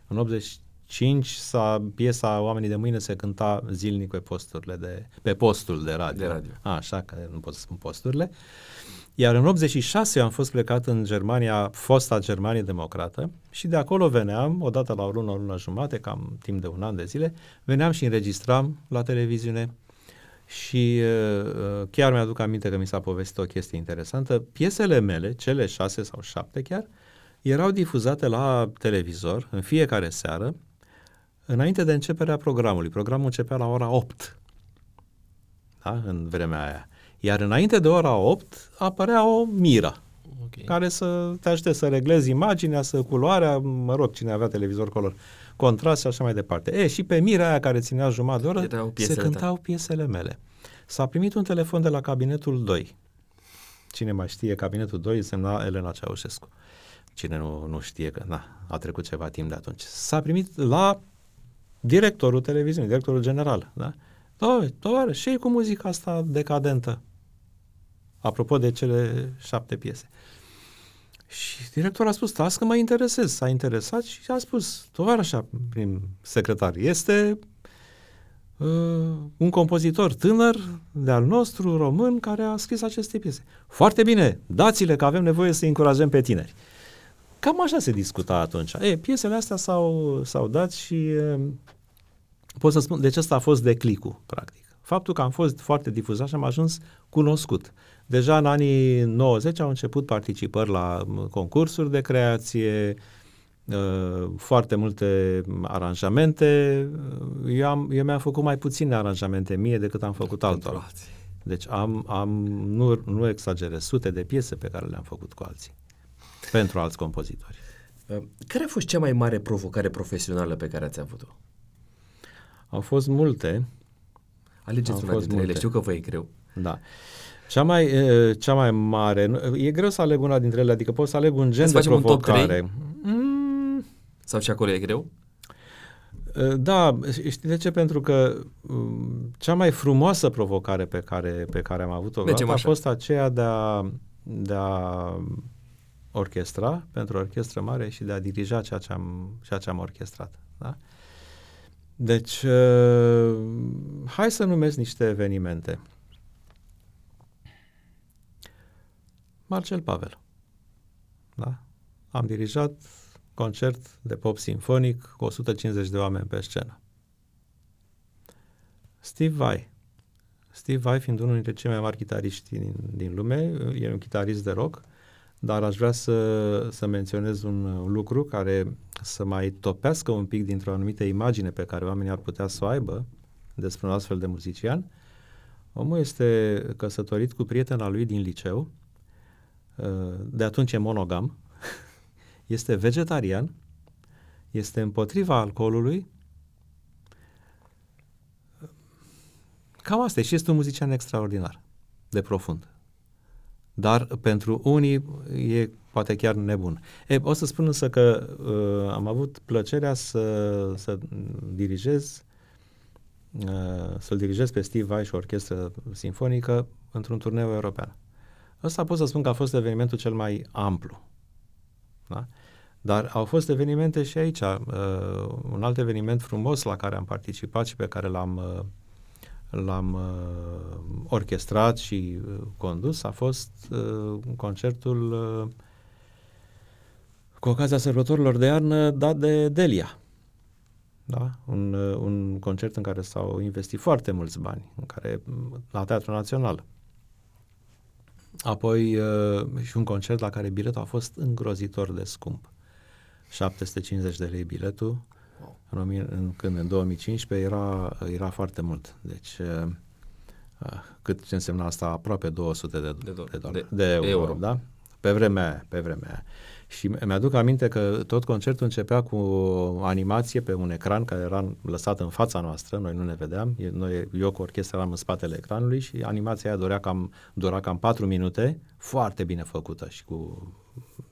În 85 s-a, piesa Oamenii de mâine se cânta zilnic pe posturile de, pe postul de radio. De radio. A, așa că nu pot să spun posturile. Iar în 86 am fost plecat în Germania, fosta Germanie democrată și de acolo veneam, odată la o lună, o lună jumate, cam timp de un an de zile, veneam și înregistram la televiziune și uh, uh, chiar mi-aduc aminte că mi s-a povestit o chestie interesantă. Piesele mele, cele șase sau șapte chiar, erau difuzate la televizor în fiecare seară, înainte de începerea programului. Programul începea la ora 8, da? în vremea aia. Iar înainte de ora 8 apărea o miră, okay. care să te ajute să reglezi imaginea, să culoarea, mă rog, cine avea televizor color contrast și așa mai departe. E, și pe mirea aia care ținea jumătate de oră, se cântau piesele mele. S-a primit un telefon de la cabinetul 2. Cine mai știe, cabinetul 2 semna Elena Ceaușescu. Cine nu, nu știe că na, a trecut ceva timp de atunci. S-a primit la directorul televiziunii, directorul general. Da? Doamne, și cu muzica asta decadentă. Apropo de cele șapte piese. Și directorul a spus, las că mă interesez. S-a interesat și a spus, așa, prin secretar, este uh, un compozitor tânăr de-al nostru, român, care a scris aceste piese. Foarte bine, dați-le că avem nevoie să încurajăm pe tineri. Cam așa se discuta atunci. E, piesele astea s-au, s-au dat și uh, pot să spun, deci ăsta a fost declicul, practic. Faptul că am fost foarte difuzat și am ajuns cunoscut. Deja în anii 90 au început participări la concursuri de creație, uh, foarte multe aranjamente. Eu, am, eu mi-am făcut mai puține aranjamente mie decât am făcut altora. Deci am, am nu, nu exagerez, sute de piese pe care le-am făcut cu alții, pentru alți compozitori. Uh, care a fost cea mai mare provocare profesională pe care ați avut-o? Au fost multe. Alegeți una dintre multe. ele, știu că vă e greu. Da. Cea mai, cea mai mare, e greu să aleg una dintre ele, adică pot să aleg un gen să de provocare. Mm. Sau și acolo e greu? Da, știi de ce? Pentru că um, cea mai frumoasă provocare pe care, pe care am avut-o a fost aceea de a, de a orchestra pentru orchestră mare și de a dirija ceea ce am, ceea ce am orchestrat. Da? Deci, uh, hai să numesc niște evenimente. Marcel Pavel. Da? Am dirijat concert de pop sinfonic cu 150 de oameni pe scenă. Steve Vai. Steve Vai fiind unul dintre cei mai mari chitariști din, din lume, e un chitarist de rock, dar aș vrea să, să menționez un, un lucru care să mai topească un pic dintr-o anumită imagine pe care oamenii ar putea să o aibă despre un astfel de muzician. Omul este căsătorit cu prietena lui din liceu, Uh, de atunci e monogam, este vegetarian, este împotriva alcoolului, Cam asta e și este un muzician extraordinar, de profund. Dar pentru unii e poate chiar nebun. E, o să spun însă că uh, am avut plăcerea să, să dirigez uh, să-l dirigez pe Steve Vai și orchestră sinfonică într-un turneu european. Ăsta pot să spun că a fost evenimentul cel mai amplu. Da? Dar au fost evenimente și aici. Uh, un alt eveniment frumos la care am participat și pe care l-am, uh, l-am uh, orchestrat și uh, condus a fost uh, concertul uh, cu ocazia sărbătorilor de iarnă dat de Delia. Da? Un, uh, un concert în care s-au investit foarte mulți bani, în care, la Teatrul Național. Apoi uh, și un concert la care biletul a fost îngrozitor de scump. 750 de lei biletul, în, în, când în 2015 era, era foarte mult. Deci, uh, uh, cât ce însemna asta? Aproape 200 de, de, do- de, de, de euro, euro, da? Pe vremea aia, pe vremea aia. Și mi-aduc aminte că tot concertul începea cu o animație pe un ecran care era lăsat în fața noastră, noi nu ne vedeam, noi, eu cu orchestra eram în spatele ecranului și animația aia durea cam, dura cam 4 minute, foarte bine făcută și cu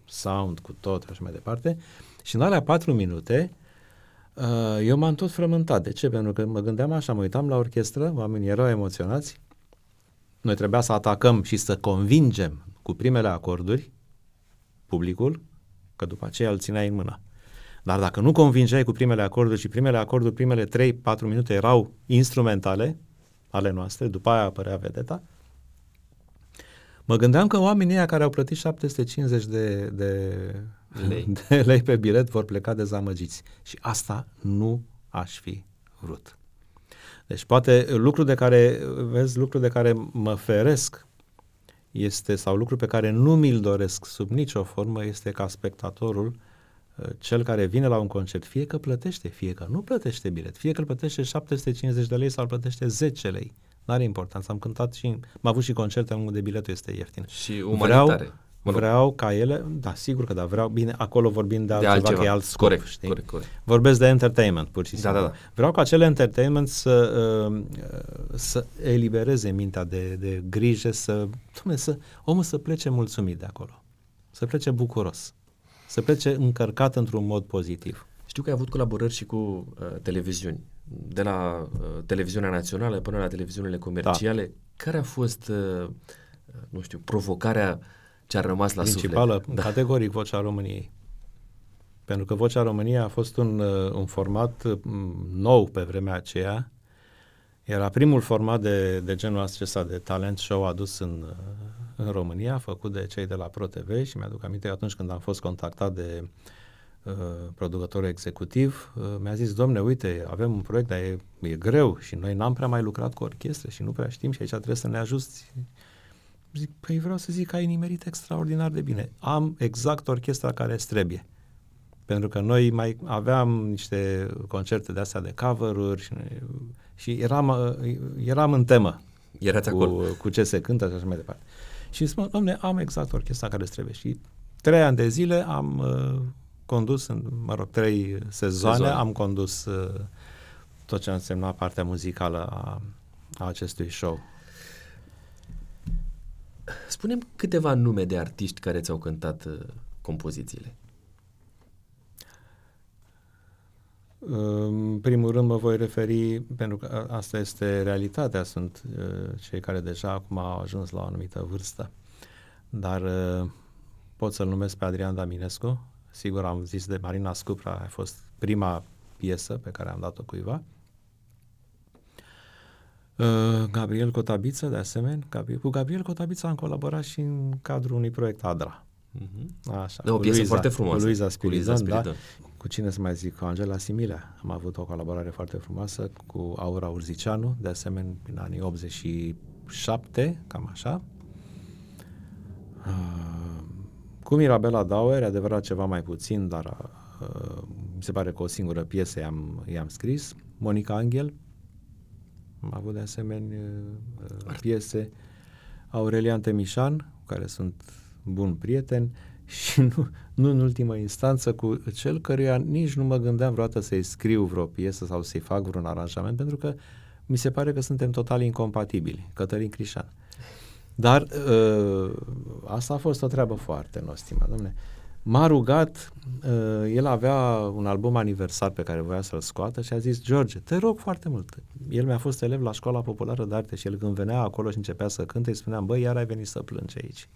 sound, cu tot și așa mai departe. Și în alea 4 minute uh, eu m-am tot frământat. De ce? Pentru că mă gândeam așa, mă uitam la orchestră, oamenii erau emoționați, noi trebuia să atacăm și să convingem cu primele acorduri publicul, că după aceea îl țineai în mână. Dar dacă nu convingeai cu primele acorduri și primele acorduri, primele 3-4 minute erau instrumentale ale noastre, după aia apărea vedeta, mă gândeam că oamenii ăia care au plătit 750 de, de, lei. de lei pe bilet vor pleca dezamăgiți. Și asta nu aș fi vrut. Deci poate lucru de care, vezi, lucru de care mă feresc este, sau lucru pe care nu mi-l doresc sub nicio formă, este ca spectatorul, uh, cel care vine la un concert, fie că plătește, fie că nu plătește bilet, fie că îl plătește 750 de lei sau îl plătește 10 lei. Nu are importanță. Am cântat și, am avut și concerte unde biletul este ieftin. Și umanitare. Vreau, Mă vreau ca ele, da, sigur că da, vreau, bine, acolo vorbim de altceva, de altceva. că e alt scop, corect, știi? Corect, corect. Vorbesc de entertainment, pur și simplu. Da, da, da. Vreau ca acele entertainment să, uh, să elibereze mintea de, de grijă, să, dumne, să, omul să plece mulțumit de acolo, să plece bucuros, să plece încărcat într-un mod pozitiv. Știu că ai avut colaborări și cu uh, televiziuni, de la uh, televiziunea națională până la televiziunile comerciale. Da. Care a fost, uh, nu știu, provocarea uh, ce a rămas la Principală, suflet. Da. categoric Vocea României. Pentru că Vocea României a fost un, uh, un format mm, nou pe vremea aceea. Era primul format de, de genul acesta de talent show adus în, uh, în România, făcut de cei de la ProTV și mi-aduc aminte că atunci când am fost contactat de uh, producătorul executiv, uh, mi-a zis, domne, uite, avem un proiect, dar e, e greu și noi n-am prea mai lucrat cu orchestre și nu prea știm și aici trebuie să ne ajuți Zic, păi vreau să zic că ai nimerit extraordinar de bine. Am exact orchestra care îți trebuie. Pentru că noi mai aveam niște concerte de astea de cover-uri și, și eram, eram în temă. Erați cu, acolo. Cu ce se cântă și așa mai departe. Și spun, domne, am exact orchestra care îți trebuie. Și trei ani de zile am uh, condus, în, mă rog, trei sezoane, Sezon. am condus uh, tot ce a însemnat partea muzicală a, a acestui show. Spunem câteva nume de artiști care ți-au cântat uh, compozițiile. În primul rând mă voi referi, pentru că asta este realitatea, sunt uh, cei care deja acum au ajuns la o anumită vârstă, dar uh, pot să-l numesc pe Adrian Daminescu, sigur am zis de Marina Scupra, a fost prima piesă pe care am dat-o cuiva, Uh, Gabriel Cotabiță, de asemenea. Gabriel, cu Gabriel Cotabiță am colaborat și în cadrul unui proiect ADRA. Uh-huh. Așa, de o piesă Luiza, foarte frumoasă. Cu Luiza Spiridon, cu Luiza da. Cu cine să mai zic? Cu Angela Similea. Am avut o colaborare foarte frumoasă cu Aura Urzicianu, de asemenea, în anii 87, cam așa. Uh, cu Mirabela Dauer, adevărat ceva mai puțin, dar uh, mi se pare că o singură piesă i-am, i-am scris. Monica Angel, am avut de asemenea uh, piese Aurelian Temișan, cu care sunt bun prieten, și nu, nu în ultimă instanță cu cel căruia nici nu mă gândeam vreodată să-i scriu vreo piesă sau să-i fac vreun aranjament, pentru că mi se pare că suntem total incompatibili. Cătălin Crișan. Dar uh, asta a fost o treabă foarte nostimă, domne. M-a rugat, uh, el avea un album aniversar pe care voia să-l scoată și a zis, George, te rog foarte mult. El mi-a fost elev la școala populară de arte și el când venea acolo și începea să cânte, îi spuneam, băi, iar ai venit să plângi aici.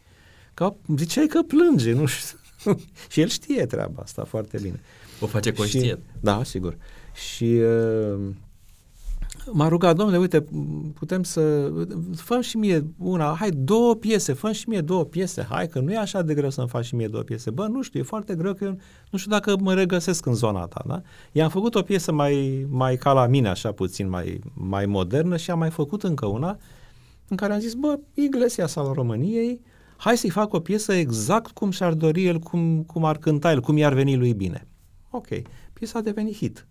Că ziceai că plânge, nu știu. și el știe treaba asta foarte bine. O face conștient. Și, da, sigur. Și uh, m-a rugat, domnule, uite, putem să... Făm și mie una, hai, două piese, făm și mie două piese, hai, că nu e așa de greu să-mi faci și mie două piese. Bă, nu știu, e foarte greu, că eu nu știu dacă mă regăsesc în zona ta, da? I-am făcut o piesă mai, mai ca la mine, așa puțin, mai, mai modernă și am mai făcut încă una în care am zis, bă, Iglesia Sala României, hai să-i fac o piesă exact cum și-ar dori el, cum, cum ar cânta el, cum i-ar veni lui bine. Ok, piesa a devenit hit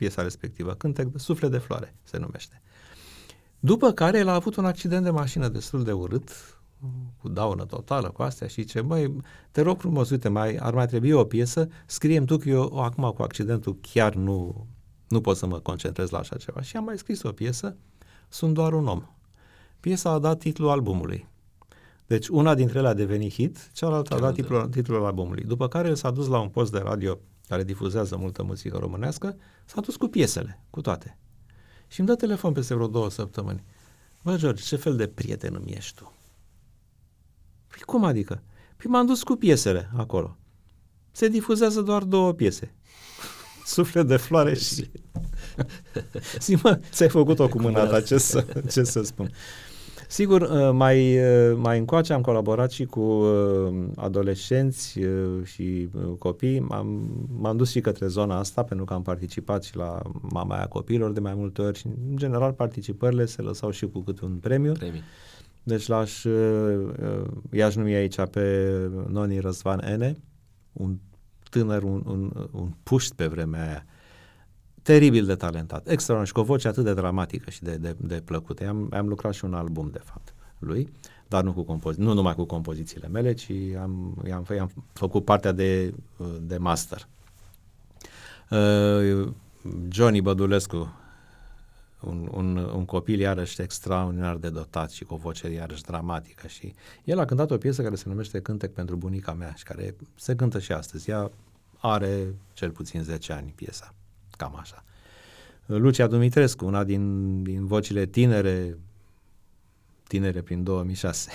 piesa respectivă, Cântec de Suflet de Floare se numește. După care el a avut un accident de mașină destul de urât, cu daună totală, cu astea și ce, băi, te rog frumos, uite, mai, ar mai trebui o piesă, scriem tu că eu acum cu accidentul chiar nu, nu pot să mă concentrez la așa ceva. Și am mai scris o piesă, Sunt doar un om. Piesa a dat titlul albumului. Deci una dintre ele a devenit hit, cealaltă a dat titlul, titlul albumului. După care s-a dus la un post de radio care difuzează multă muzică românească, s-a dus cu piesele, cu toate. Și îmi dă telefon peste vreo două săptămâni. Bă, George, ce fel de prieten îmi ești tu? Păi cum adică? Păi m-am dus cu piesele acolo. Se difuzează doar două piese. Suflet de floare și... Zi, mă, ți-ai făcut-o cu mâna ta, ce să, ce să spun. Sigur, uh, mai, uh, mai încoace am colaborat și cu uh, adolescenți și copii. M-am, m-am dus și către zona asta pentru că am participat și la Mamaia Copiilor de mai multe ori și, în general, participările se lăsau și cu câte un premiu. Premii. Deci l-aș, i-aș numi aici pe Noni Răzvan N, un tânăr, un, un, un puști pe vremea aia, teribil de talentat, extraordinar și cu o voce atât de dramatică și de, de, de plăcută. Am, am lucrat și un album, de fapt, lui, dar nu, cu compozi- nu numai cu compozițiile mele, ci am, i-am, i-am făcut partea de, de master. Uh, Johnny Bădulescu, un, un, un copil iarăși extraordinar de dotat și cu o voce iarăși dramatică și el a cântat o piesă care se numește Cântec pentru bunica mea și care se cântă și astăzi. Ea are cel puțin 10 ani piesa. Cam așa. Lucia Dumitrescu, una din, din vocile tinere, tinere prin 2006.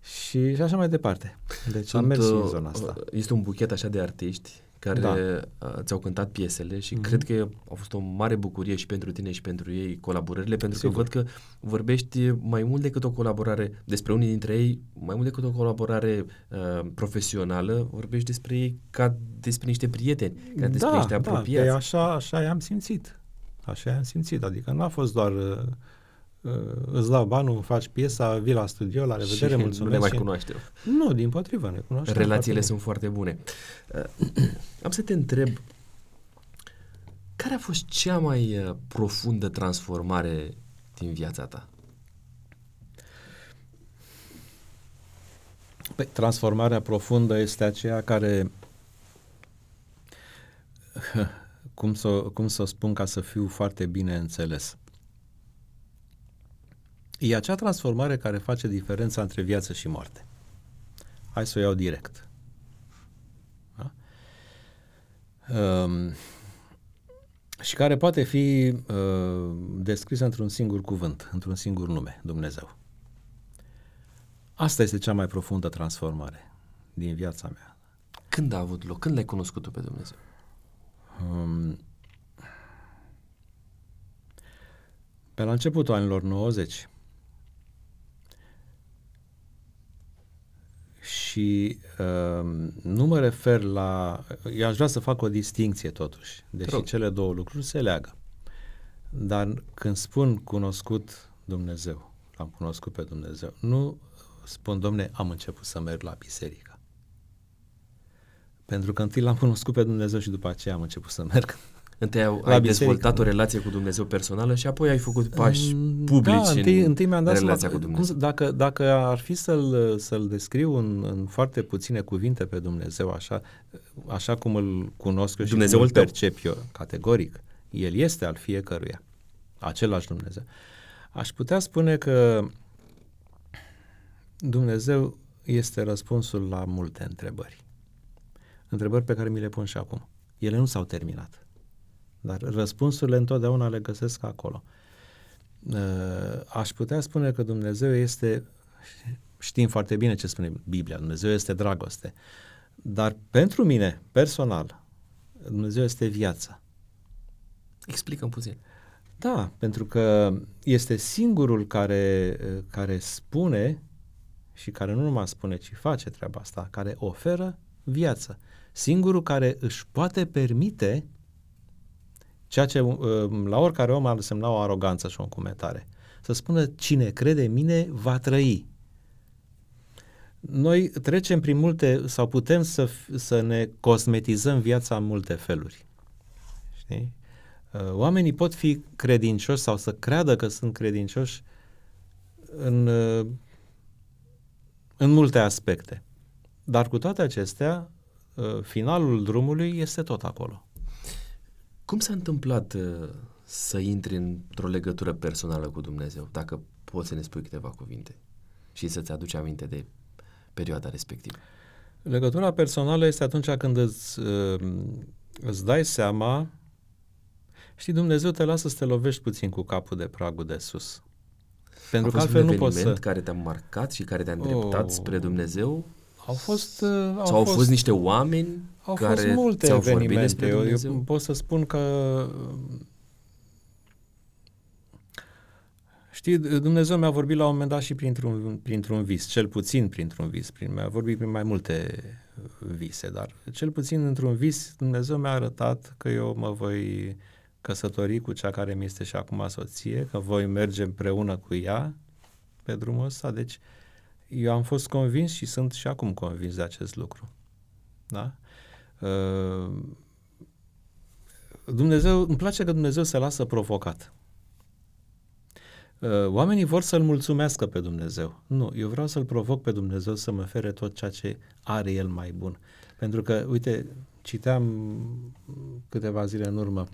și, și așa mai departe. Deci Sunt, am mers în zona asta. Este un buchet așa de artiști care da. Uh, ți-au cântat piesele și mm-hmm. cred că a fost o mare bucurie și pentru tine și pentru ei colaborările, pentru Sigur. că văd că vorbești mai mult decât o colaborare despre unii dintre ei, mai mult decât o colaborare uh, profesională, vorbești despre ei ca despre niște prieteni, ca despre da, niște da, apropiați. Da, așa, așa i-am simțit. Așa i-am simțit, adică nu a fost doar uh, uh, îți dau banul, faci piesa, vii la studio, la revedere, și mulțumesc. Nu ne mai cunoaștem. Nu, din potrivă, ne cunoaștem. Relațiile foarte sunt foarte bune. Uh, am să te întreb, care a fost cea mai uh, profundă transformare din viața ta? Păi, transformarea profundă este aceea care cum să, cum să spun ca să fiu foarte bine înțeles. E acea transformare care face diferența între viață și moarte. Hai să o iau direct. Da? Um, și care poate fi uh, descrisă într-un singur cuvânt, într-un singur nume, Dumnezeu. Asta este cea mai profundă transformare din viața mea. Când a avut loc? Când l-ai cunoscut tu pe Dumnezeu? Um, pe la începutul anilor 90. Și uh, nu mă refer la... Eu aș vrea să fac o distinție totuși, deși cele două lucruri se leagă. Dar când spun cunoscut Dumnezeu, l-am cunoscut pe Dumnezeu, nu spun, domne, am început să merg la biserică. Pentru că întâi l-am cunoscut pe Dumnezeu și după aceea am început să merg. Întâi ai, ai dezvoltat o relație cu Dumnezeu personală și apoi ai făcut pași mm, publici da, întâi, în întâi mi-am dat relația la, cu Dumnezeu. Cum, dacă, dacă ar fi să-l, să-l descriu în, în foarte puține cuvinte pe Dumnezeu, așa, așa cum îl cunosc eu și Dumnezeu cum îl percep eu, categoric, El este al fiecăruia, același Dumnezeu. Aș putea spune că Dumnezeu este răspunsul la multe întrebări. Întrebări pe care mi le pun și acum. Ele nu s-au terminat. Dar răspunsurile întotdeauna le găsesc acolo. Uh, aș putea spune că Dumnezeu este, știm foarte bine ce spune Biblia, Dumnezeu este dragoste. Dar pentru mine, personal, Dumnezeu este viață. Explicăm puțin. Da, pentru că este singurul care, care spune și care nu numai spune, ci face treaba asta, care oferă viață. Singurul care își poate permite ceea ce uh, la oricare om ar însemna o aroganță și o încumetare. Să spună, cine crede în mine va trăi. Noi trecem prin multe, sau putem să, să ne cosmetizăm viața în multe feluri. Știi? Uh, oamenii pot fi credincioși sau să creadă că sunt credincioși în, uh, în multe aspecte. Dar cu toate acestea, finalul drumului este tot acolo. Cum s-a întâmplat uh, să intri într-o legătură personală cu Dumnezeu, dacă poți să ne spui câteva cuvinte și să-ți aduci aminte de perioada respectivă? Legătura personală este atunci când îți, uh, îți dai seama, știi, Dumnezeu te lasă să te lovești puțin cu capul de pragul de sus. Pentru că altfel nu poți să... care te-a marcat și care te-a îndreptat oh. spre Dumnezeu? Au fost... Uh, au Sau au fost, fost niște oameni au care fost multe ți-au evenimente. Eu, eu pot să spun că Știi, Dumnezeu mi-a vorbit la un moment dat și printr-un, printr-un vis, cel puțin printr-un vis. Prin, mi-a vorbit prin mai multe vise, dar cel puțin într-un vis Dumnezeu mi-a arătat că eu mă voi căsători cu cea care mi este și acum soție, că voi merge împreună cu ea pe drumul ăsta. Deci eu am fost convins și sunt și acum convins de acest lucru. Da? Uh, Dumnezeu, îmi place că Dumnezeu se lasă provocat. Uh, oamenii vor să-L mulțumească pe Dumnezeu. Nu, eu vreau să-L provoc pe Dumnezeu să mă fere tot ceea ce are El mai bun. Pentru că, uite, citeam câteva zile în urmă,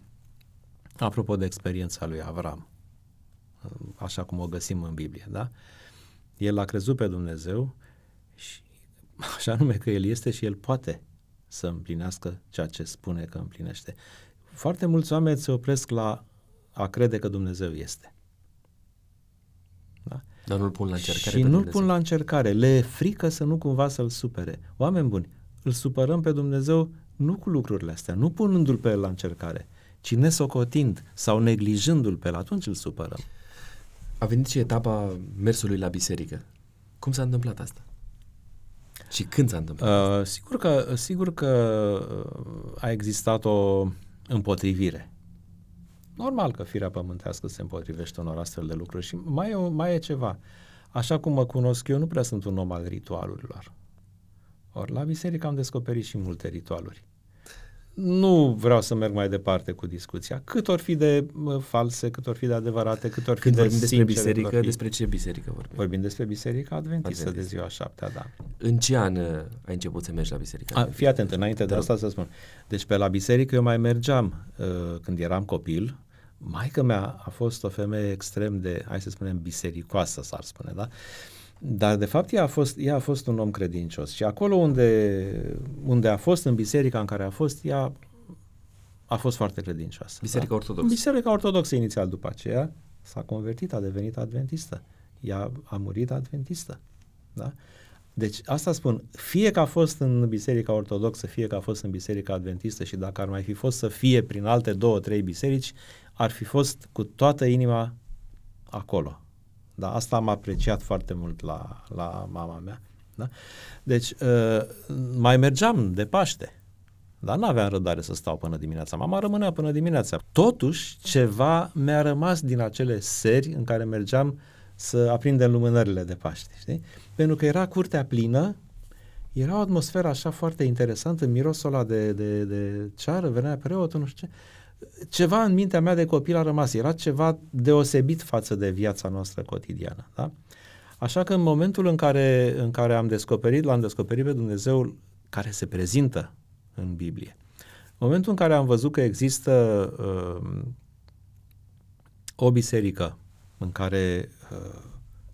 apropo de experiența lui Avram, uh, așa cum o găsim în Biblie, da? El a crezut pe Dumnezeu și așa nume că El este și El poate să împlinească ceea ce spune că împlinește. Foarte mulți oameni se opresc la a crede că Dumnezeu este. Da? Dar nu-l pun la încercare. Și nu-l pun la încercare. Le e frică să nu cumva să-l supere. Oameni buni, îl supărăm pe Dumnezeu nu cu lucrurile astea, nu punându-l pe el la încercare, ci nesocotind sau neglijându-l pe el, atunci îl supărăm. A venit și etapa mersului la biserică. Cum s-a întâmplat asta? Și când s-a întâmplat? Uh, sigur că, sigur că uh, a existat o împotrivire. Normal că firea pământească se împotrivește unor astfel de lucruri și mai e, mai e ceva. Așa cum mă cunosc eu, nu prea sunt un om al ritualurilor. Ori la biserică am descoperit și multe ritualuri nu vreau să merg mai departe cu discuția. Cât ori fi de false, cât ori fi de adevărate, cât ori Când fi de vorbim despre biserică, despre ce biserică vorbim? Vorbim despre biserica adventistă, adventistă. de ziua șaptea, da. În ce an uh, ai început să mergi la biserică? A, fii atent, înainte da. de asta să spun. Deci pe la biserică eu mai mergeam uh, când eram copil. Maica mea a fost o femeie extrem de, hai să spunem, bisericoasă, s-ar spune, da? Uh, dar, de fapt, ea a fost, ea a fost un om credincios. Și acolo unde, unde a fost, în biserica în care a fost, ea a fost foarte credincioasă. Biserica da? Ortodoxă. Biserica Ortodoxă inițial după aceea s-a convertit, a devenit adventistă. Ea a murit adventistă. Da? Deci asta spun, fie că a fost în Biserica Ortodoxă, fie că a fost în Biserica Adventistă și dacă ar mai fi fost să fie prin alte două, trei biserici, ar fi fost cu toată inima acolo, da? Asta am apreciat foarte mult la, la mama mea. Da? Deci, uh, mai mergeam de Paște, dar nu aveam răbdare să stau până dimineața. Mama rămânea până dimineața. Totuși, ceva mi-a rămas din acele seri în care mergeam să aprindem lumânările de Paște. Știi? Pentru că era curtea plină, era o atmosferă așa foarte interesantă, mirosul ăla de, de, de ceară, venea preotul, nu știu ce ceva în mintea mea de copil a rămas, era ceva deosebit față de viața noastră cotidiană. Da? Așa că în momentul în care, în care am descoperit, l-am descoperit pe Dumnezeu care se prezintă în Biblie, În momentul în care am văzut că există uh, o biserică în care uh,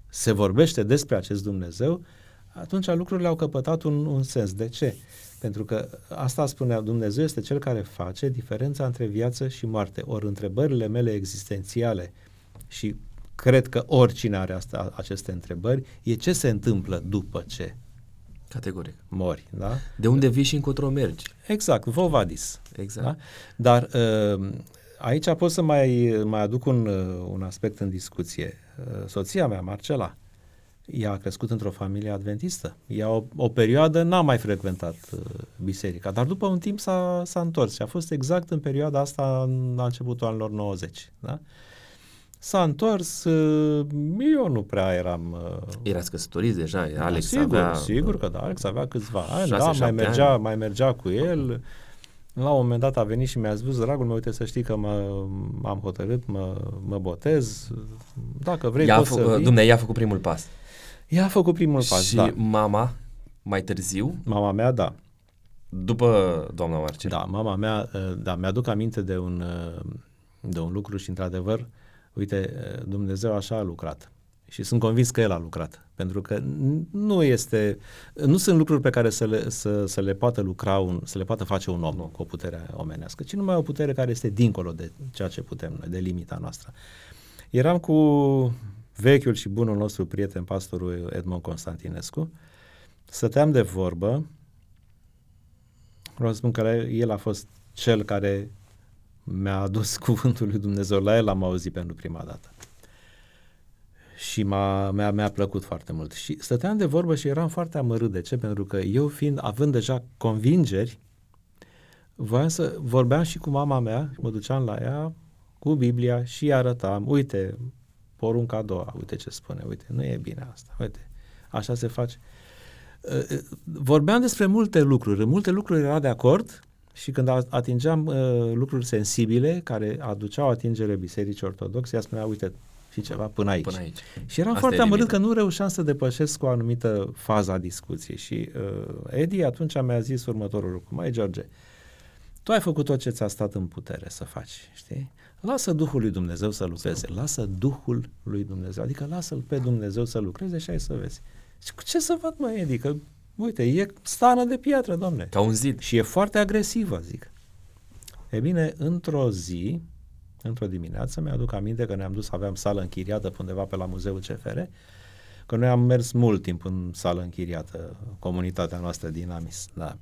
se vorbește despre acest Dumnezeu, atunci lucrurile au căpătat un, un sens. De ce? Pentru că asta spunea Dumnezeu este cel care face diferența între viață și moarte. Ori întrebările mele existențiale și cred că oricine are asta, aceste întrebări, e ce se întâmplă după ce Categoric. mori. Da? De unde vii și încotro mergi. Exact, Vovadis. Exact. Da? Dar uh, aici pot să mai, mai aduc un, uh, un aspect în discuție. Uh, soția mea, Marcela, ea a crescut într-o familie adventistă. Ea o, o perioadă n-a mai frecventat uh, biserica, dar după un timp s-a, s-a întors și a fost exact în perioada asta, la începutul anilor 90. Da? S-a întors, uh, eu nu prea eram... Uh, Erați căsătoriți deja, Alex sigur, avea... Sigur că da, Alex avea câțiva ani, șase, da, mai șapte mergea, ani. mai mergea cu el. La un moment dat a venit și mi-a spus, dragul meu, uite să știi că mă, am hotărât, mă, mă botez, dacă vrei Ea a poți fă, să vii. Dumne, ea a făcut primul pas. Ea a făcut primul pas, și da. mama, mai târziu, Mama mea, da. după doamna Marcel. Da, mama mea, uh, da, mi-aduc aminte de un, uh, de un lucru și într-adevăr, uite, uh, Dumnezeu așa a lucrat. Și sunt convins că El a lucrat. Pentru că n- nu este, nu sunt lucruri pe care să le, să, să le poată lucra, un, să le poată face un om cu o putere omenească, ci numai o putere care este dincolo de ceea ce putem noi, de limita noastră. Eram cu vechiul și bunul nostru prieten, pastorul Edmond Constantinescu, stăteam de vorbă Vreau să spun că el a fost cel care mi-a adus cuvântul lui Dumnezeu. La el am auzit pentru prima dată. Și m-a, mi-a, mi-a plăcut foarte mult. Și stăteam de vorbă și eram foarte amărât. De ce? Pentru că eu fiind, având deja convingeri, voiam să vorbeam și cu mama mea, mă duceam la ea cu Biblia și îi arătam, uite, porunca a doua, uite ce spune, uite, nu e bine asta, uite, așa se face vorbeam despre multe lucruri. În multe lucruri era de acord și când atingeam uh, lucruri sensibile care aduceau atingere bisericii ortodoxe, ea spunea, uite, și ceva până aici. Până aici. Și eram Asta foarte e amărât limita. că nu reușeam să depășesc o anumită fază a discuției. Și uh, Edi atunci mi-a zis următorul lucru. Mai George, tu ai făcut tot ce ți-a stat în putere să faci, știi? Lasă Duhul lui Dumnezeu să lucreze, lasă Duhul lui Dumnezeu, adică lasă-L pe Dumnezeu să lucreze și ai să vezi. Și cu ce să văd, mă, Edi, că Uite, e stană de piatră, domne. Ca un zid. Și e foarte agresivă, zic. E bine, într-o zi, într-o dimineață, mi-aduc aminte că ne-am dus, aveam sală închiriată pe undeva pe la Muzeul CFR, că noi am mers mult timp în sală închiriată, comunitatea noastră din Amis. Da.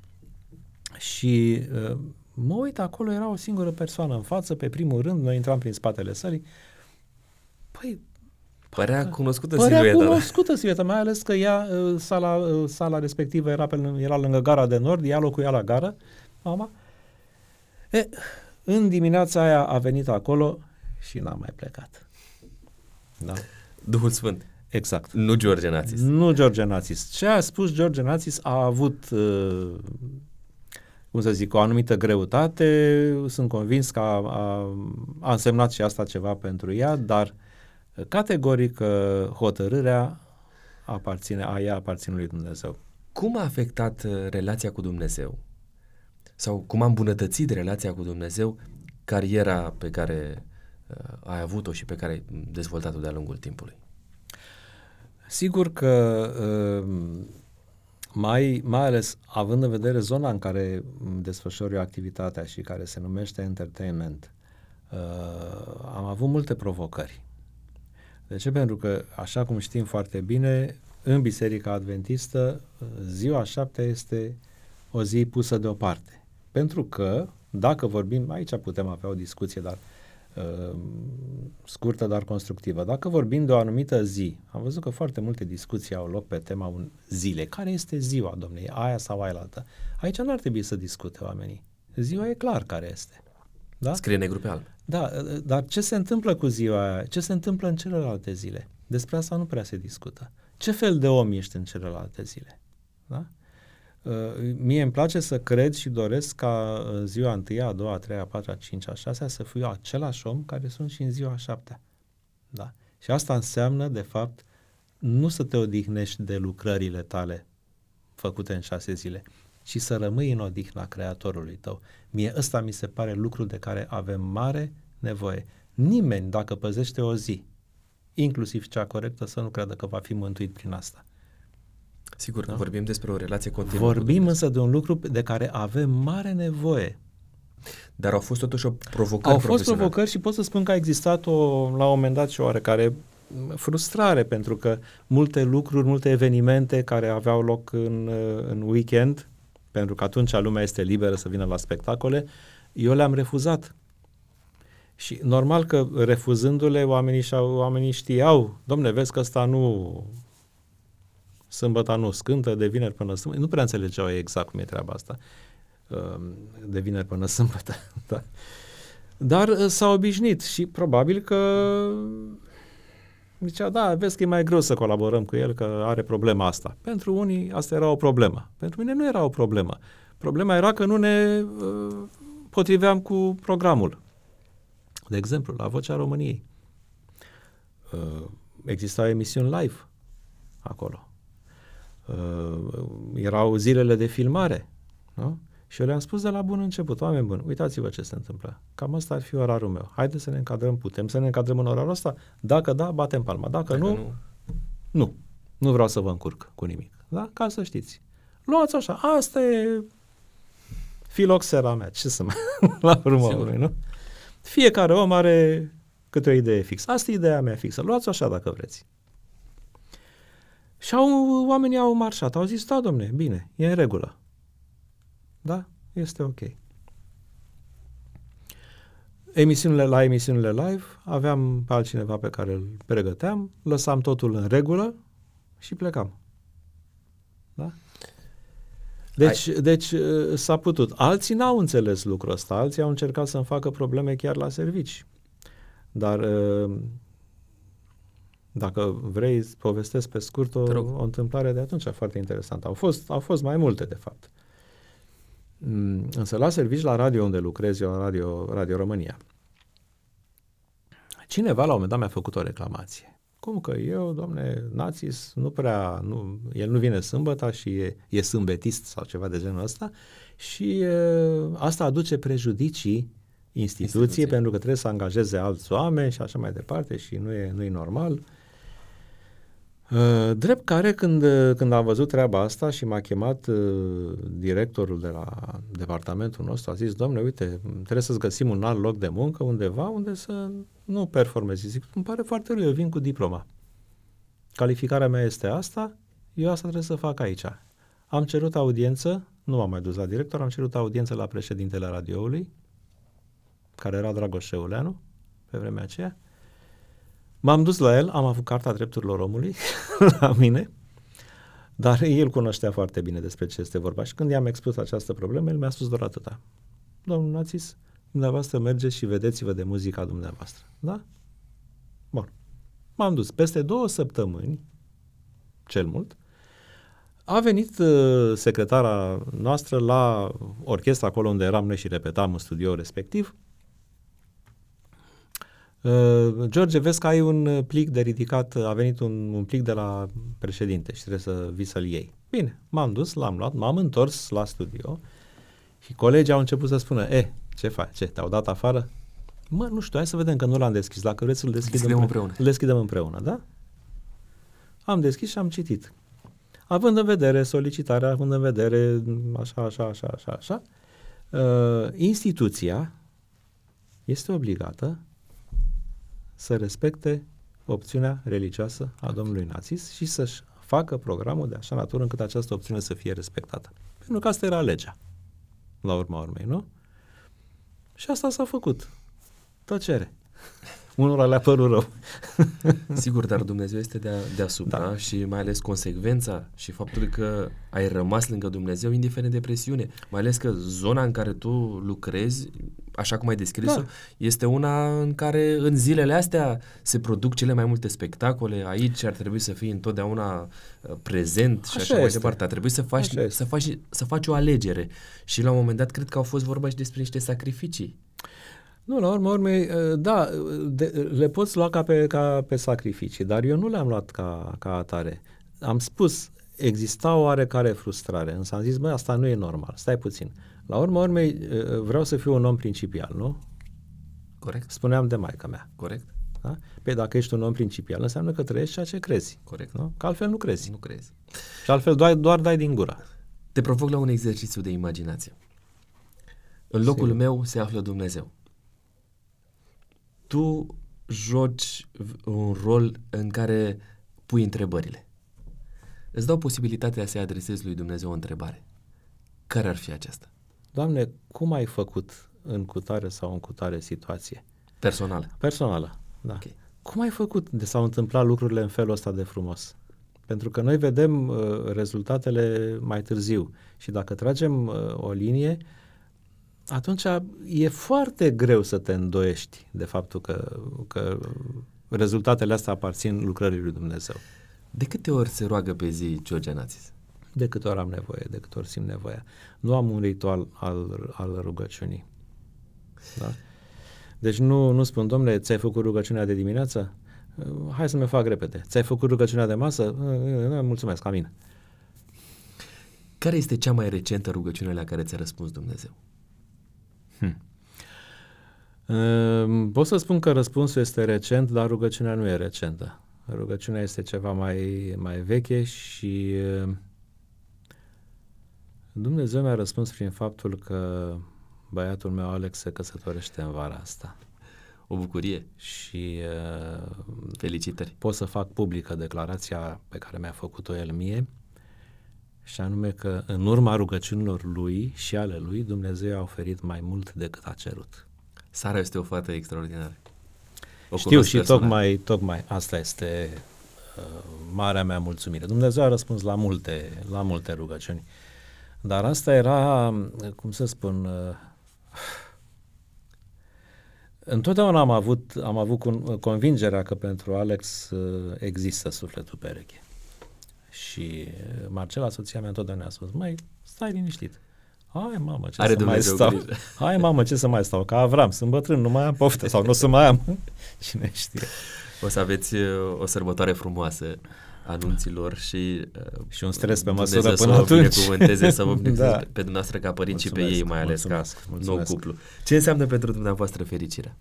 Și uh, mă uit, acolo era o singură persoană în față, pe primul rând, noi intram prin spatele sălii. Păi, Părea cunoscută Părea silueta. cunoscută silueta, mai ales că ea, uh, sala, uh, sala respectivă era, pe, lângă- era lângă gara de nord, ea locuia la gară, mama. E, în dimineața aia a venit acolo și n-a mai plecat. Da? Duhul Sfânt. Exact. Nu George Națis. Nu George Națis. Ce a spus George Națis a avut, uh, cum să zic, o anumită greutate. Sunt convins că a, a, a însemnat și asta ceva pentru ea, dar categoric uh, hotărârea aparține, a ea aparține lui Dumnezeu. Cum a afectat uh, relația cu Dumnezeu? Sau cum a îmbunătățit relația cu Dumnezeu cariera pe care uh, ai avut-o și pe care ai dezvoltat-o de-a lungul timpului? Sigur că uh, mai, mai ales având în vedere zona în care desfășor eu activitatea și care se numește entertainment, uh, am avut multe provocări. De ce? Pentru că, așa cum știm foarte bine, în Biserica Adventistă, ziua șaptea este o zi pusă deoparte. Pentru că, dacă vorbim, aici putem avea o discuție, dar uh, scurtă, dar constructivă. Dacă vorbim de o anumită zi, am văzut că foarte multe discuții au loc pe tema un zile. Care este ziua, domnule? Aia sau aia altă? Aici nu ar trebui să discute oamenii. Ziua e clar care este. Da? Scrie negru pe alb. Da, dar ce se întâmplă cu ziua aia? Ce se întâmplă în celelalte zile? Despre asta nu prea se discută. Ce fel de om ești în celelalte zile? Da? Uh, mie îmi place să cred și doresc ca în ziua 1, a doua, a treia, a patra, a cincea, a șasea să fiu același om care sunt și în ziua a șaptea. Da? Și asta înseamnă, de fapt, nu să te odihnești de lucrările tale făcute în șase zile, și să rămâi în odihna Creatorului tău. Mie ăsta mi se pare lucru de care avem mare nevoie. Nimeni, dacă păzește o zi, inclusiv cea corectă, să nu creadă că va fi mântuit prin asta. Sigur, da? vorbim despre o relație continuă. Vorbim însă de un lucru de care avem mare nevoie. Dar au fost totuși o provocare Au fost provocări și pot să spun că a existat o, la un moment dat și o oarecare frustrare pentru că multe lucruri, multe evenimente care aveau loc în, în weekend, pentru că atunci lumea este liberă să vină la spectacole, eu le-am refuzat. Și normal că refuzându-le, oamenii, și-au, oamenii știau, domne, vezi că ăsta nu, sâmbătă nu scântă, de vineri până sâmbătă, nu prea înțelegeau exact cum e treaba asta, um, de vineri până sâmbătă, da. Dar uh, s-au obișnuit și probabil că zicea, da, vezi că e mai greu să colaborăm cu el, că are problema asta. Pentru unii asta era o problemă. Pentru mine nu era o problemă. Problema era că nu ne uh, potriveam cu programul. De exemplu, la Vocea României. Uh, existau emisiuni live acolo. Uh, erau zilele de filmare. Nu? Și eu le-am spus de la bun început, oameni buni, uitați-vă ce se întâmplă. Cam asta ar fi orarul meu. Haideți să ne încadrăm, putem să ne încadrăm în orarul ăsta? Dacă da, batem palma. Dacă, Dacă nu, nu, nu. Nu vreau să vă încurc cu nimic. Da? Ca să știți. Luați așa. Asta e filoxera mea. Ce să mai... la urmă, urmei, nu? Fiecare om are câte o idee fixă. Asta e ideea mea fixă. Luați așa dacă vreți. Și au, oamenii au marșat. Au zis, da, domne, bine, e în regulă. Da? Este ok. Emisiunile, la emisiunile live aveam pe altcineva pe care îl pregăteam, lăsam totul în regulă și plecam. Da? Deci, Hai. deci uh, s-a putut. Alții n-au înțeles lucrul ăsta, alții au încercat să-mi facă probleme chiar la servici. Dar uh, dacă vrei, povestesc pe scurt o, o întâmplare de atunci foarte interesantă. Au fost, au fost mai multe, de fapt. Mm, însă la servici la radio unde lucrez eu, la Radio, radio România, cineva la un moment dat mi-a făcut o reclamație. Cum că eu, domne, Națis, nu prea, nu, el nu vine sâmbătă și e, e sâmbetist sau ceva de genul ăsta și e, asta aduce prejudicii instituției Instituție. pentru că trebuie să angajeze alți oameni și așa mai departe și nu e, nu e normal. Uh, Uh, drept care, când, când am văzut treaba asta și m-a chemat uh, directorul de la departamentul nostru, a zis, domnule, uite, trebuie să-ți găsim un alt loc de muncă undeva unde să nu performezi. Zic, îmi pare foarte rău, eu vin cu diploma. Calificarea mea este asta, eu asta trebuie să fac aici. Am cerut audiență, nu m-am mai dus la director, am cerut audiență la președintele radioului, care era Dragoș Șeuleanu, pe vremea aceea, M-am dus la el, am avut carta drepturilor omului la mine, dar el cunoștea foarte bine despre ce este vorba și când i-am expus această problemă, el mi-a spus doar atâta. Domnul Națis, dumneavoastră mergeți și vedeți-vă de muzica dumneavoastră. Da? Bun. M-am dus. Peste două săptămâni, cel mult, a venit uh, secretara noastră la orchestra acolo unde eram noi și repetam în studio respectiv Uh, George, vezi că ai un uh, plic de ridicat, a venit un, un plic de la președinte și trebuie să vii să-l iei. Bine, m-am dus, l-am luat, m-am întors la studio și colegii au început să spună, e, eh, ce faci, ce, te-au dat afară? Mă, nu știu, hai să vedem că nu l-am deschis, dacă vreți să-l deschidem, deschidem împreună. Îl deschidem împreună, da? Am deschis și am citit. Având în vedere solicitarea, având în vedere așa, așa, așa, așa, așa, uh, instituția este obligată să respecte opțiunea religioasă a domnului Nazis și să-și facă programul de așa natură încât această opțiune să fie respectată. Pentru că asta era legea, la urma urmei, nu? Și asta s-a făcut. Tăcere. Unora le-a părut rău. Sigur, dar Dumnezeu este de deasupra da. și mai ales consecvența și faptul că ai rămas lângă Dumnezeu indiferent de presiune. Mai ales că zona în care tu lucrezi, așa cum ai descris-o, da. este una în care în zilele astea se produc cele mai multe spectacole. Aici ar trebui să fii întotdeauna uh, prezent și așa, așa mai departe. Ar trebui să faci, să, faci, să faci o alegere. Și la un moment dat cred că au fost vorba și despre niște sacrificii. Nu, la urmă urmei, uh, da, de, le poți lua ca pe, ca pe sacrificii, dar eu nu le-am luat ca, ca atare. Am spus, exista o oarecare frustrare, însă am zis, băi, asta nu e normal, stai puțin. La urmă urmei, vreau să fiu un om principial, nu? Corect. Spuneam de maica mea. Corect. Da? Păi dacă ești un om principial, înseamnă că trăiești ceea ce crezi. Corect. Nu? Că altfel nu crezi. Nu crezi. Și altfel doar, doar dai din gură. Te provoc la un exercițiu de imaginație. În locul Sigur. meu se află Dumnezeu. Tu joci un rol în care pui întrebările. Îți dau posibilitatea să-i adresezi lui Dumnezeu o întrebare. Care ar fi aceasta? Doamne, cum ai făcut în cutare sau în cutare situație? Personală. Personală, da. Okay. Cum ai făcut de s-au întâmplat lucrurile în felul ăsta de frumos? Pentru că noi vedem uh, rezultatele mai târziu și dacă tragem uh, o linie, atunci e foarte greu să te îndoiești de faptul că, că rezultatele astea aparțin lucrării lui Dumnezeu. De câte ori se roagă pe zi George Națis? De câte ori am nevoie, de câte ori simt nevoia. Nu am un ritual al, al rugăciunii. Da? Deci nu, nu spun, domnule, ți-ai făcut rugăciunea de dimineață? Hai să mi fac repede. Ți-ai făcut rugăciunea de masă? Mulțumesc, amin. Care este cea mai recentă rugăciune la care ți-a răspuns Dumnezeu? Hmm. Pot să spun că răspunsul este recent, dar rugăciunea nu e recentă. Rugăciunea este ceva mai, mai veche și Dumnezeu mi-a răspuns prin faptul că băiatul meu Alex se căsătorește în vara asta. O bucurie. Și uh, felicitări. Pot să fac publică declarația pe care mi-a făcut-o el mie și anume că în urma rugăciunilor lui și ale lui Dumnezeu a oferit mai mult decât a cerut. Sara este o fată extraordinară. O Știu și tocmai, tocmai asta este uh, marea mea mulțumire. Dumnezeu a răspuns la multe, la multe rugăciuni. Dar asta era, cum să spun, uh, Întotdeauna am avut, am avut convingerea că pentru Alex uh, există sufletul pereche. Și uh, Marcela, soția mea, întotdeauna a spus, mai stai liniștit. Hai, mamă, ce Are să Dumnezeu mai stau? Grijă. Hai, mamă, ce să mai stau? Ca Avram, sunt bătrân, nu mai am poftă sau nu o să mai am. Cine știe. O să aveți uh, o sărbătoare frumoasă anunților și uh, și un stres pe măsură Dumnezeu până să atunci. Vă să vă da. pe dumneavoastră ca părinți mulțumesc, și pe ei mai ales mulțumesc, ca mulțumesc. nou cuplu. Ce înseamnă pentru dumneavoastră fericirea?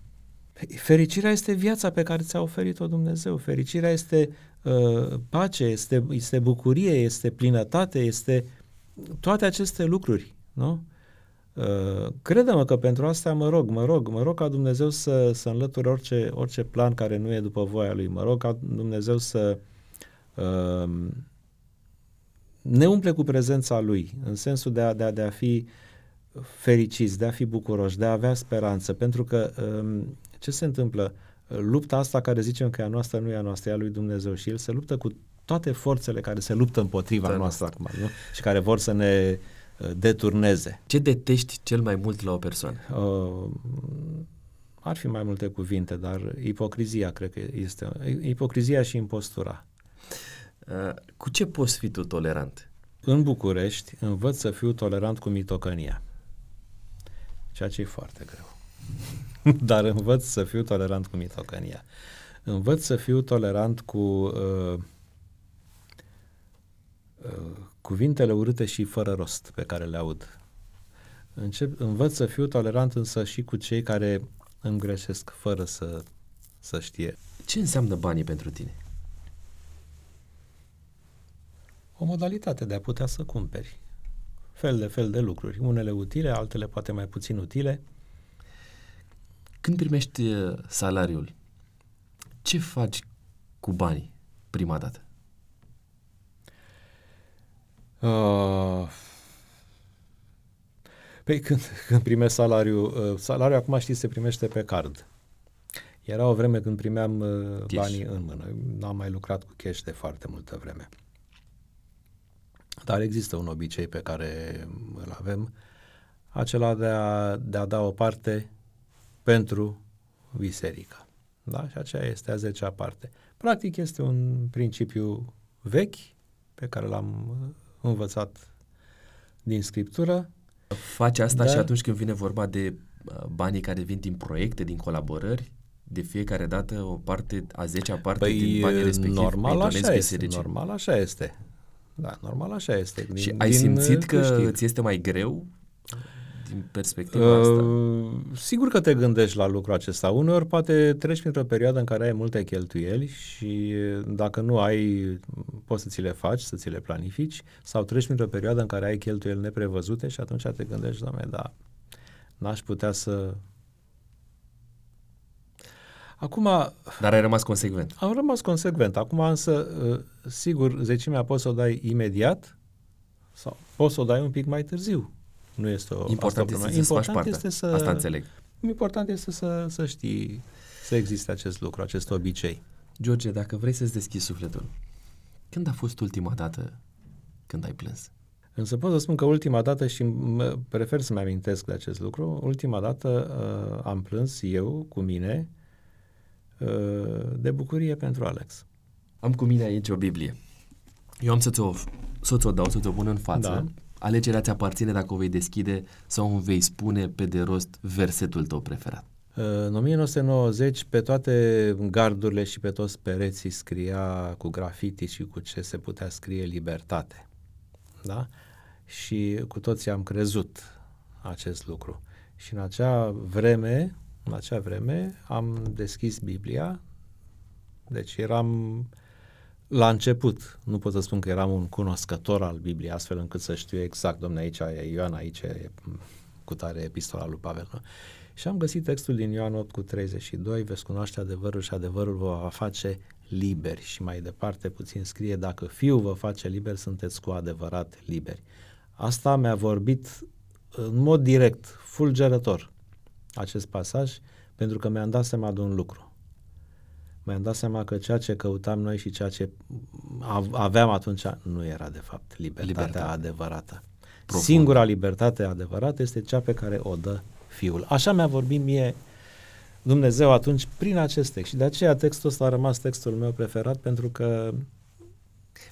Fericirea este viața pe care ți-a oferit-o Dumnezeu. Fericirea este uh, pace, este, este bucurie, este plinătate, este toate aceste lucruri, nu? Uh, crede-mă că pentru asta mă rog, mă rog, mă rog ca Dumnezeu să, să înlăture orice, orice plan care nu e după voia Lui. Mă rog ca Dumnezeu să uh, ne umple cu prezența Lui, în sensul de a, de a, de a fi fericiți, de a fi bucuroși, de a avea speranță, pentru că uh, ce se întâmplă? Lupta asta care zicem că e a noastră nu e a noastră, e a lui Dumnezeu și El se luptă cu toate forțele care se luptă împotriva da, noastră acum nu? și care vor să ne uh, deturneze. Ce detești cel mai mult la o persoană? Uh, ar fi mai multe cuvinte, dar ipocrizia cred că este. Ipocrizia și impostura. Uh, cu ce poți fi tu tolerant? În București învăț să fiu tolerant cu mitocănia, ceea ce e foarte greu. dar învăț să fiu tolerant cu mitocănia. Învăț să fiu tolerant cu uh, uh, cuvintele urâte și fără rost pe care le aud. Încep, învăț să fiu tolerant însă și cu cei care îmi greșesc fără să, să știe. Ce înseamnă banii pentru tine? O modalitate de a putea să cumperi fel de fel de lucruri, unele utile, altele poate mai puțin utile, când primești uh, salariul, ce faci cu banii prima dată? Uh, păi când, când primești salariul, uh, salariul acum știi se primește pe card. Era o vreme când primeam uh, banii în mână. N-am mai lucrat cu cash de foarte multă vreme. Dar există un obicei pe care îl avem, acela de a, de a da o parte pentru biserică. Da? Și aceea este a zecea parte. Practic este un principiu vechi pe care l-am învățat din Scriptură. Faci asta dar... și atunci când vine vorba de uh, banii care vin din proiecte, din colaborări? De fiecare dată o parte, a zecea parte păi, din banii respectivi? Normal așa este, normal așa este. da, normal așa este. Din, și ai din simțit că câștig. ți este mai greu din perspectiva uh, asta? Sigur că te gândești la lucrul acesta. Uneori poate treci printr-o perioadă în care ai multe cheltuieli și dacă nu ai, poți să ți le faci, să ți le planifici, sau treci printr-o perioadă în care ai cheltuieli neprevăzute și atunci te gândești, doamne, da, n-aș putea să Acum... Dar ai rămas consecvent. Am rămas consecvent. Acum însă, uh, sigur, zecimea poți să o dai imediat sau poți să o dai un pic mai târziu. Nu este o Important asta este, să Important este să... Asta înțeleg. Important este să, să știi, să existe acest lucru, acest obicei. George, dacă vrei să-ți deschizi sufletul, când a fost ultima dată când ai plâns? Însă pot să spun că ultima dată, și prefer să-mi amintesc de acest lucru, ultima dată uh, am plâns eu cu mine uh, de bucurie pentru Alex. Am cu mine aici o Biblie. Eu am să ți-o, să ți-o dau, să ți-o pun în față. Da. Alegerea ți aparține dacă o vei deschide sau îmi vei spune pe de rost versetul tău preferat. În 1990, pe toate gardurile și pe toți pereții scria cu grafiti și cu ce se putea scrie libertate. Da? Și cu toții am crezut acest lucru. Și în acea vreme, în acea vreme, am deschis Biblia, deci eram la început, nu pot să spun că eram un cunoscător al Bibliei, astfel încât să știu exact, domne, aici e Ioan, aici e cu tare epistola lui Pavel. Nu? Și am găsit textul din Ioan 8 cu 32, veți cunoaște adevărul și adevărul vă va face liberi. Și mai departe puțin scrie, dacă Fiul vă face liber, sunteți cu adevărat liberi. Asta mi-a vorbit în mod direct, fulgerător, acest pasaj, pentru că mi-am dat seama de un lucru mi-am dat seama că ceea ce căutam noi și ceea ce aveam atunci nu era de fapt libertatea Libertate. adevărată. Profund. Singura libertate adevărată este cea pe care o dă Fiul. Așa mi-a vorbit mie Dumnezeu atunci prin acest text și de aceea textul ăsta a rămas textul meu preferat pentru că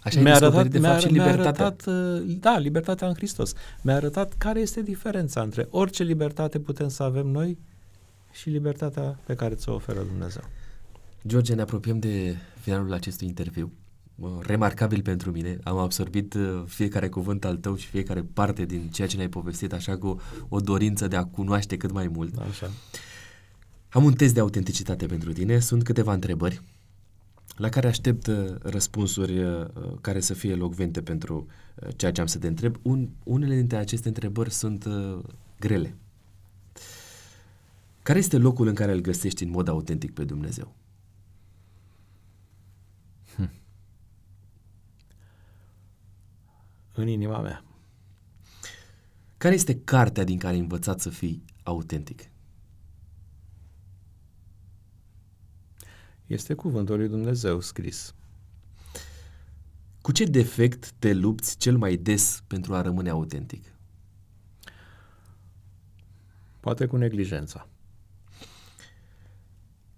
Așa mi-a arătat, de fapt, mi-a, și libertatea. arătat, uh, da, libertatea în Hristos. Mi-a arătat care este diferența între orice libertate putem să avem noi și libertatea pe care ți-o oferă Dumnezeu. George, ne apropiem de finalul acestui interviu. Remarcabil pentru mine. Am absorbit uh, fiecare cuvânt al tău și fiecare parte din ceea ce ne-ai povestit, așa cu o dorință de a cunoaște cât mai mult. Așa. Am un test de autenticitate pentru tine. Sunt câteva întrebări la care aștept uh, răspunsuri uh, care să fie locvente pentru ceea ce am să te întreb. Un, unele dintre aceste întrebări sunt grele. Care este locul în care îl găsești în mod autentic pe Dumnezeu? În inima mea. Care este cartea din care ai învățat să fii autentic? Este cuvântul lui Dumnezeu scris. Cu ce defect te lupți cel mai des pentru a rămâne autentic? Poate cu neglijența.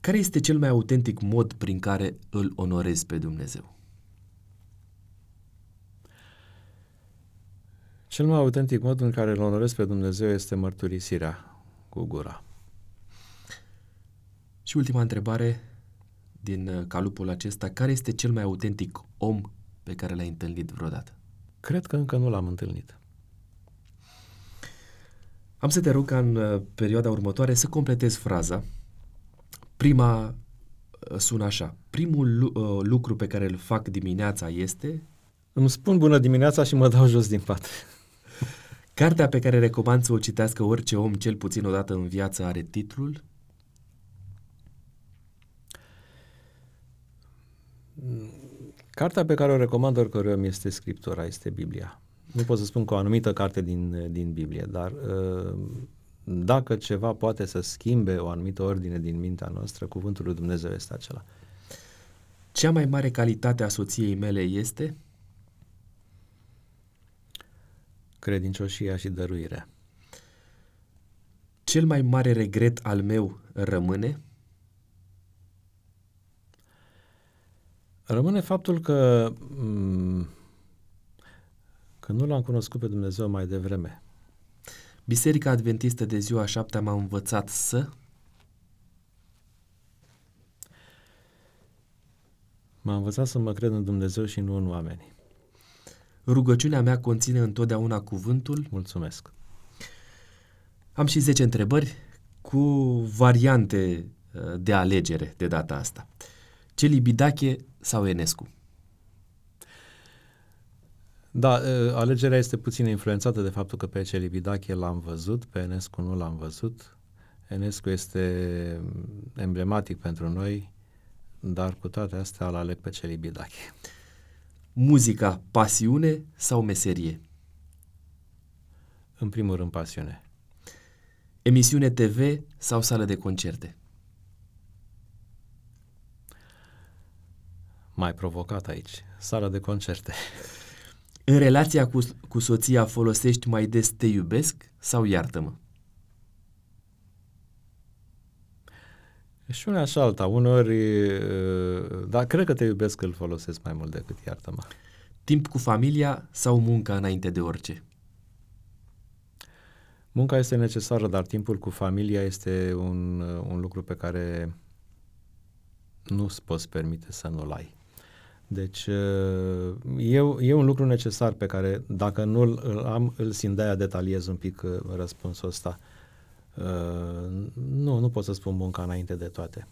Care este cel mai autentic mod prin care îl onorezi pe Dumnezeu? Cel mai autentic mod în care îl onorez pe Dumnezeu este mărturisirea cu gura. Și ultima întrebare din uh, calupul acesta, care este cel mai autentic om pe care l-ai întâlnit vreodată? Cred că încă nu l-am întâlnit. Am să te rog ca în uh, perioada următoare să completezi fraza. Prima uh, sună așa. Primul lucru pe care îl fac dimineața este... Îmi spun bună dimineața și mă dau jos din pat. Cartea pe care recomand să o citească orice om cel puțin o dată în viață are titlul? Cartea pe care o recomand oricărui om este Scriptura, este Biblia. Nu pot să spun cu o anumită carte din, din Biblie, dar uh, dacă ceva poate să schimbe o anumită ordine din mintea noastră, cuvântul lui Dumnezeu este acela. Cea mai mare calitate a soției mele este? Credincioșia și dăruirea. Cel mai mare regret al meu rămâne? Rămâne faptul că, mm, că nu l-am cunoscut pe Dumnezeu mai devreme. Biserica Adventistă de ziua șaptea m-a învățat să... M-a învățat să mă cred în Dumnezeu și nu în oameni. Rugăciunea mea conține întotdeauna cuvântul. Mulțumesc. Am și 10 întrebări cu variante uh, de alegere de data asta. Celibidache sau Enescu? Da, uh, alegerea este puțin influențată de faptul că pe Celibidache l-am văzut, pe Enescu nu l-am văzut. Enescu este emblematic pentru noi, dar cu toate astea îl aleg pe Celibidache. Muzica, pasiune sau meserie? În primul rând, pasiune. Emisiune TV sau sală de concerte? Mai provocat aici. Sală de concerte. În relația cu, cu soția folosești mai des te iubesc sau iartă-mă? Și una și alta. Uneori, dar cred că te iubesc îl folosesc mai mult decât iartă-mă. Timp cu familia sau munca înainte de orice? Munca este necesară, dar timpul cu familia este un, un lucru pe care nu îți poți permite să nu-l ai. Deci e, e un lucru necesar pe care dacă nu îl am, îl simt de detaliez un pic răspunsul ăsta. Nu, nu pot să spun munca înainte de toate.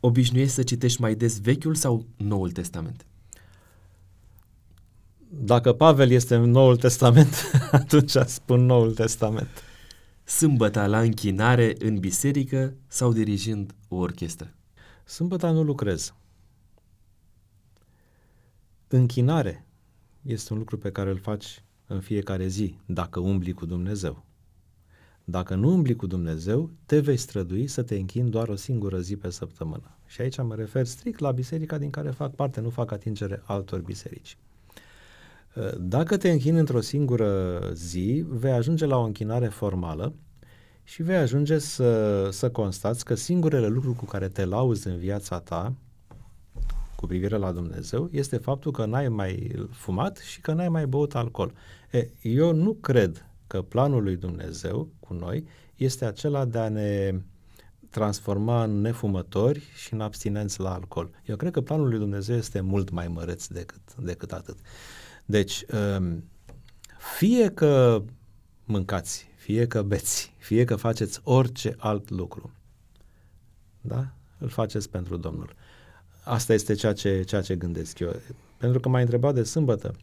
Obișnuiești să citești mai des Vechiul sau Noul Testament? Dacă Pavel este în Noul Testament, atunci spun Noul Testament. Sâmbăta la închinare în biserică sau dirigind o orchestră? Sâmbăta nu lucrez. Închinare este un lucru pe care îl faci în fiecare zi, dacă umbli cu Dumnezeu. Dacă nu umbli cu Dumnezeu, te vei strădui să te închini doar o singură zi pe săptămână. Și aici mă refer strict la biserica din care fac parte, nu fac atingere altor biserici. Dacă te închini într-o singură zi, vei ajunge la o închinare formală și vei ajunge să, să constați că singurele lucruri cu care te lauzi în viața ta cu privire la Dumnezeu este faptul că n-ai mai fumat și că n-ai mai băut alcool. E, eu nu cred că planul lui Dumnezeu cu noi este acela de a ne transforma în nefumători și în abstinenți la alcool. Eu cred că planul lui Dumnezeu este mult mai măreț decât, decât atât. Deci, um, fie că mâncați, fie că beți, fie că faceți orice alt lucru, da? Îl faceți pentru Domnul. Asta este ceea ce, ceea ce gândesc eu. Pentru că m-ai întrebat de sâmbătă.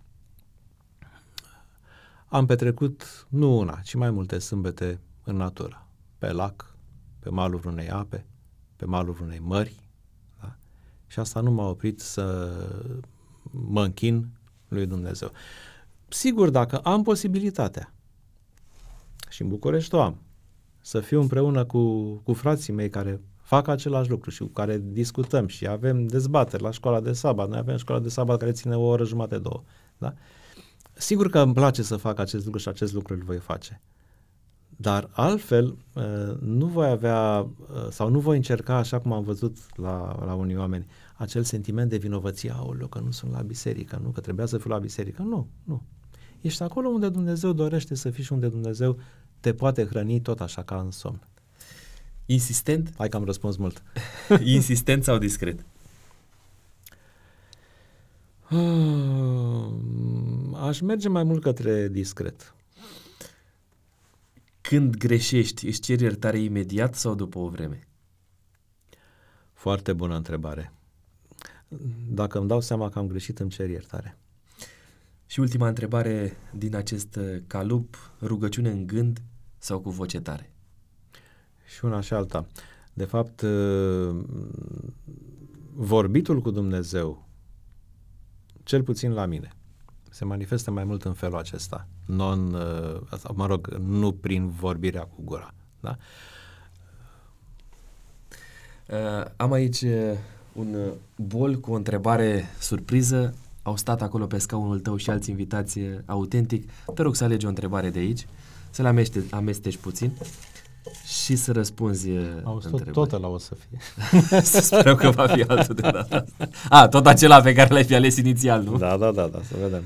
Am petrecut nu una, ci mai multe sâmbete în natură. Pe lac, pe malul unei ape, pe malul unei mări. Da? Și asta nu m-a oprit să mă închin lui Dumnezeu. Sigur, dacă am posibilitatea, și în București o am, să fiu împreună cu, cu frații mei care fac același lucru și cu care discutăm și avem dezbateri la școala de sabat. Noi avem școala de sabat care ține o oră jumate, două. Da? Sigur că îmi place să fac acest lucru și acest lucru îl voi face. Dar altfel uh, nu voi avea uh, sau nu voi încerca, așa cum am văzut la, la unii oameni, acel sentiment de vinovăție, aoleu, că nu sunt la biserică, nu, că trebuia să fiu la biserică. Nu, nu. Ești acolo unde Dumnezeu dorește să fii și unde Dumnezeu te poate hrăni tot așa ca în somn. Insistent? Hai că am răspuns mult. Insistent sau discret? Aș merge mai mult către discret. Când greșești, își ceri iertare imediat sau după o vreme? Foarte bună întrebare. Dacă îmi dau seama că am greșit, îmi cer iertare. Și ultima întrebare din acest uh, calup, rugăciune în gând sau cu voce tare? Și una și alta. De fapt, uh, vorbitul cu Dumnezeu, cel puțin la mine, se manifestă mai mult în felul acesta. Non, uh, mă rog, nu prin vorbirea cu gura. Da? Uh, am aici uh, un uh, bol cu o întrebare surpriză. Au stat acolo pe scaunul tău și alți invitați uh, autentic. Te rog să alegi o întrebare de aici, să le ameste, amesteci puțin și să răspunzi Au tot, tot la o să fie. Sperăm că va fi altul de data asta. A, tot acela pe care l-ai fi ales inițial, nu? Da, da, da, da, să vedem.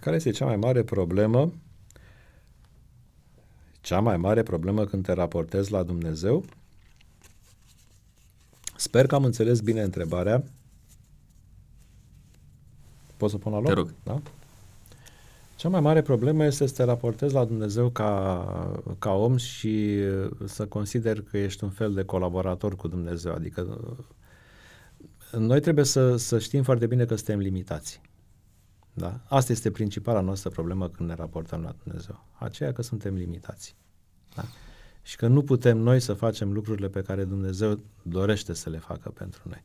Care este cea mai mare problemă? Cea mai mare problemă când te raportezi la Dumnezeu? Sper că am înțeles bine întrebarea. Pot să pun la loc? Te rog. Da? Cea mai mare problemă este să te raportezi la Dumnezeu ca, ca om și să consideri că ești un fel de colaborator cu Dumnezeu. Adică noi trebuie să, să știm foarte bine că suntem limitați. Da? Asta este principala noastră problemă când ne raportăm la Dumnezeu. Aceea că suntem limitați. Da? Și că nu putem noi să facem lucrurile pe care Dumnezeu dorește să le facă pentru noi.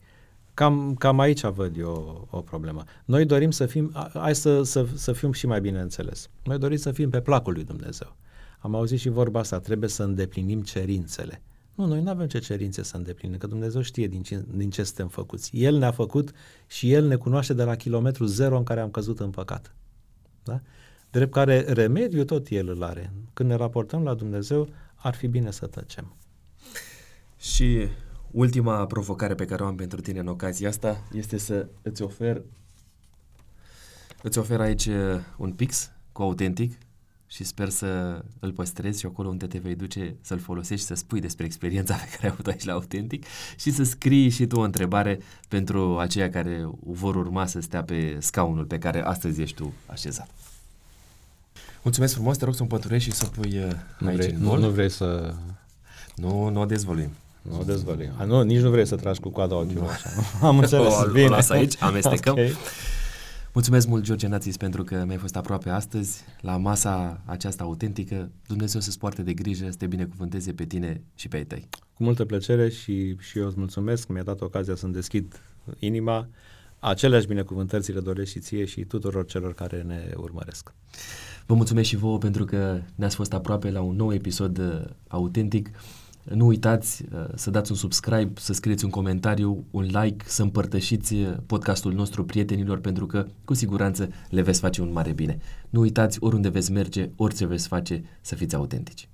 Cam, cam aici văd eu o, o problemă. Noi dorim să fim, hai să, să, să fim și mai bine înțeles. Noi dorim să fim pe placul lui Dumnezeu. Am auzit și vorba asta, trebuie să îndeplinim cerințele. Nu, noi nu avem ce cerințe să îndeplinim, că Dumnezeu știe din ce, din ce suntem făcuți. El ne-a făcut și El ne cunoaște de la kilometru zero în care am căzut în păcat. Da? Drept care remediu tot El îl are. Când ne raportăm la Dumnezeu, ar fi bine să tăcem. Și ultima provocare pe care o am pentru tine în ocazia asta este să îți ofer îți ofer aici uh, un pix cu autentic și sper să îl păstrezi și acolo unde te vei duce să-l folosești, să spui despre experiența pe care ai avut aici la Autentic și să scrii și tu o întrebare pentru aceia care vor urma să stea pe scaunul pe care astăzi ești tu așezat. Mulțumesc frumos, te rog să împăturești și să pui uh, nu aici vrei, în nu, bol. nu vrei să... Nu, nu o dezvăluim. Nu o dezvăluim. A, nu, nici nu vrei să tragi cu coada ochiului așa. Am înțeles. O- o bine. las aici, amestecăm. Ok. Mulțumesc mult, George Națis, pentru că mi-ai fost aproape astăzi la masa aceasta autentică. Dumnezeu să-ți poarte de grijă, să te binecuvânteze pe tine și pe ai tăi. Cu multă plăcere și, și eu îți mulțumesc că mi-a dat ocazia să-mi deschid inima. Aceleași binecuvântări ți le doresc și ție și tuturor celor care ne urmăresc. Vă mulțumesc și vouă pentru că ne-ați fost aproape la un nou episod uh, autentic. Nu uitați uh, să dați un subscribe, să scrieți un comentariu, un like, să împărtășiți uh, podcastul nostru prietenilor pentru că cu siguranță le veți face un mare bine. Nu uitați oriunde veți merge, orice veți face, să fiți autentici.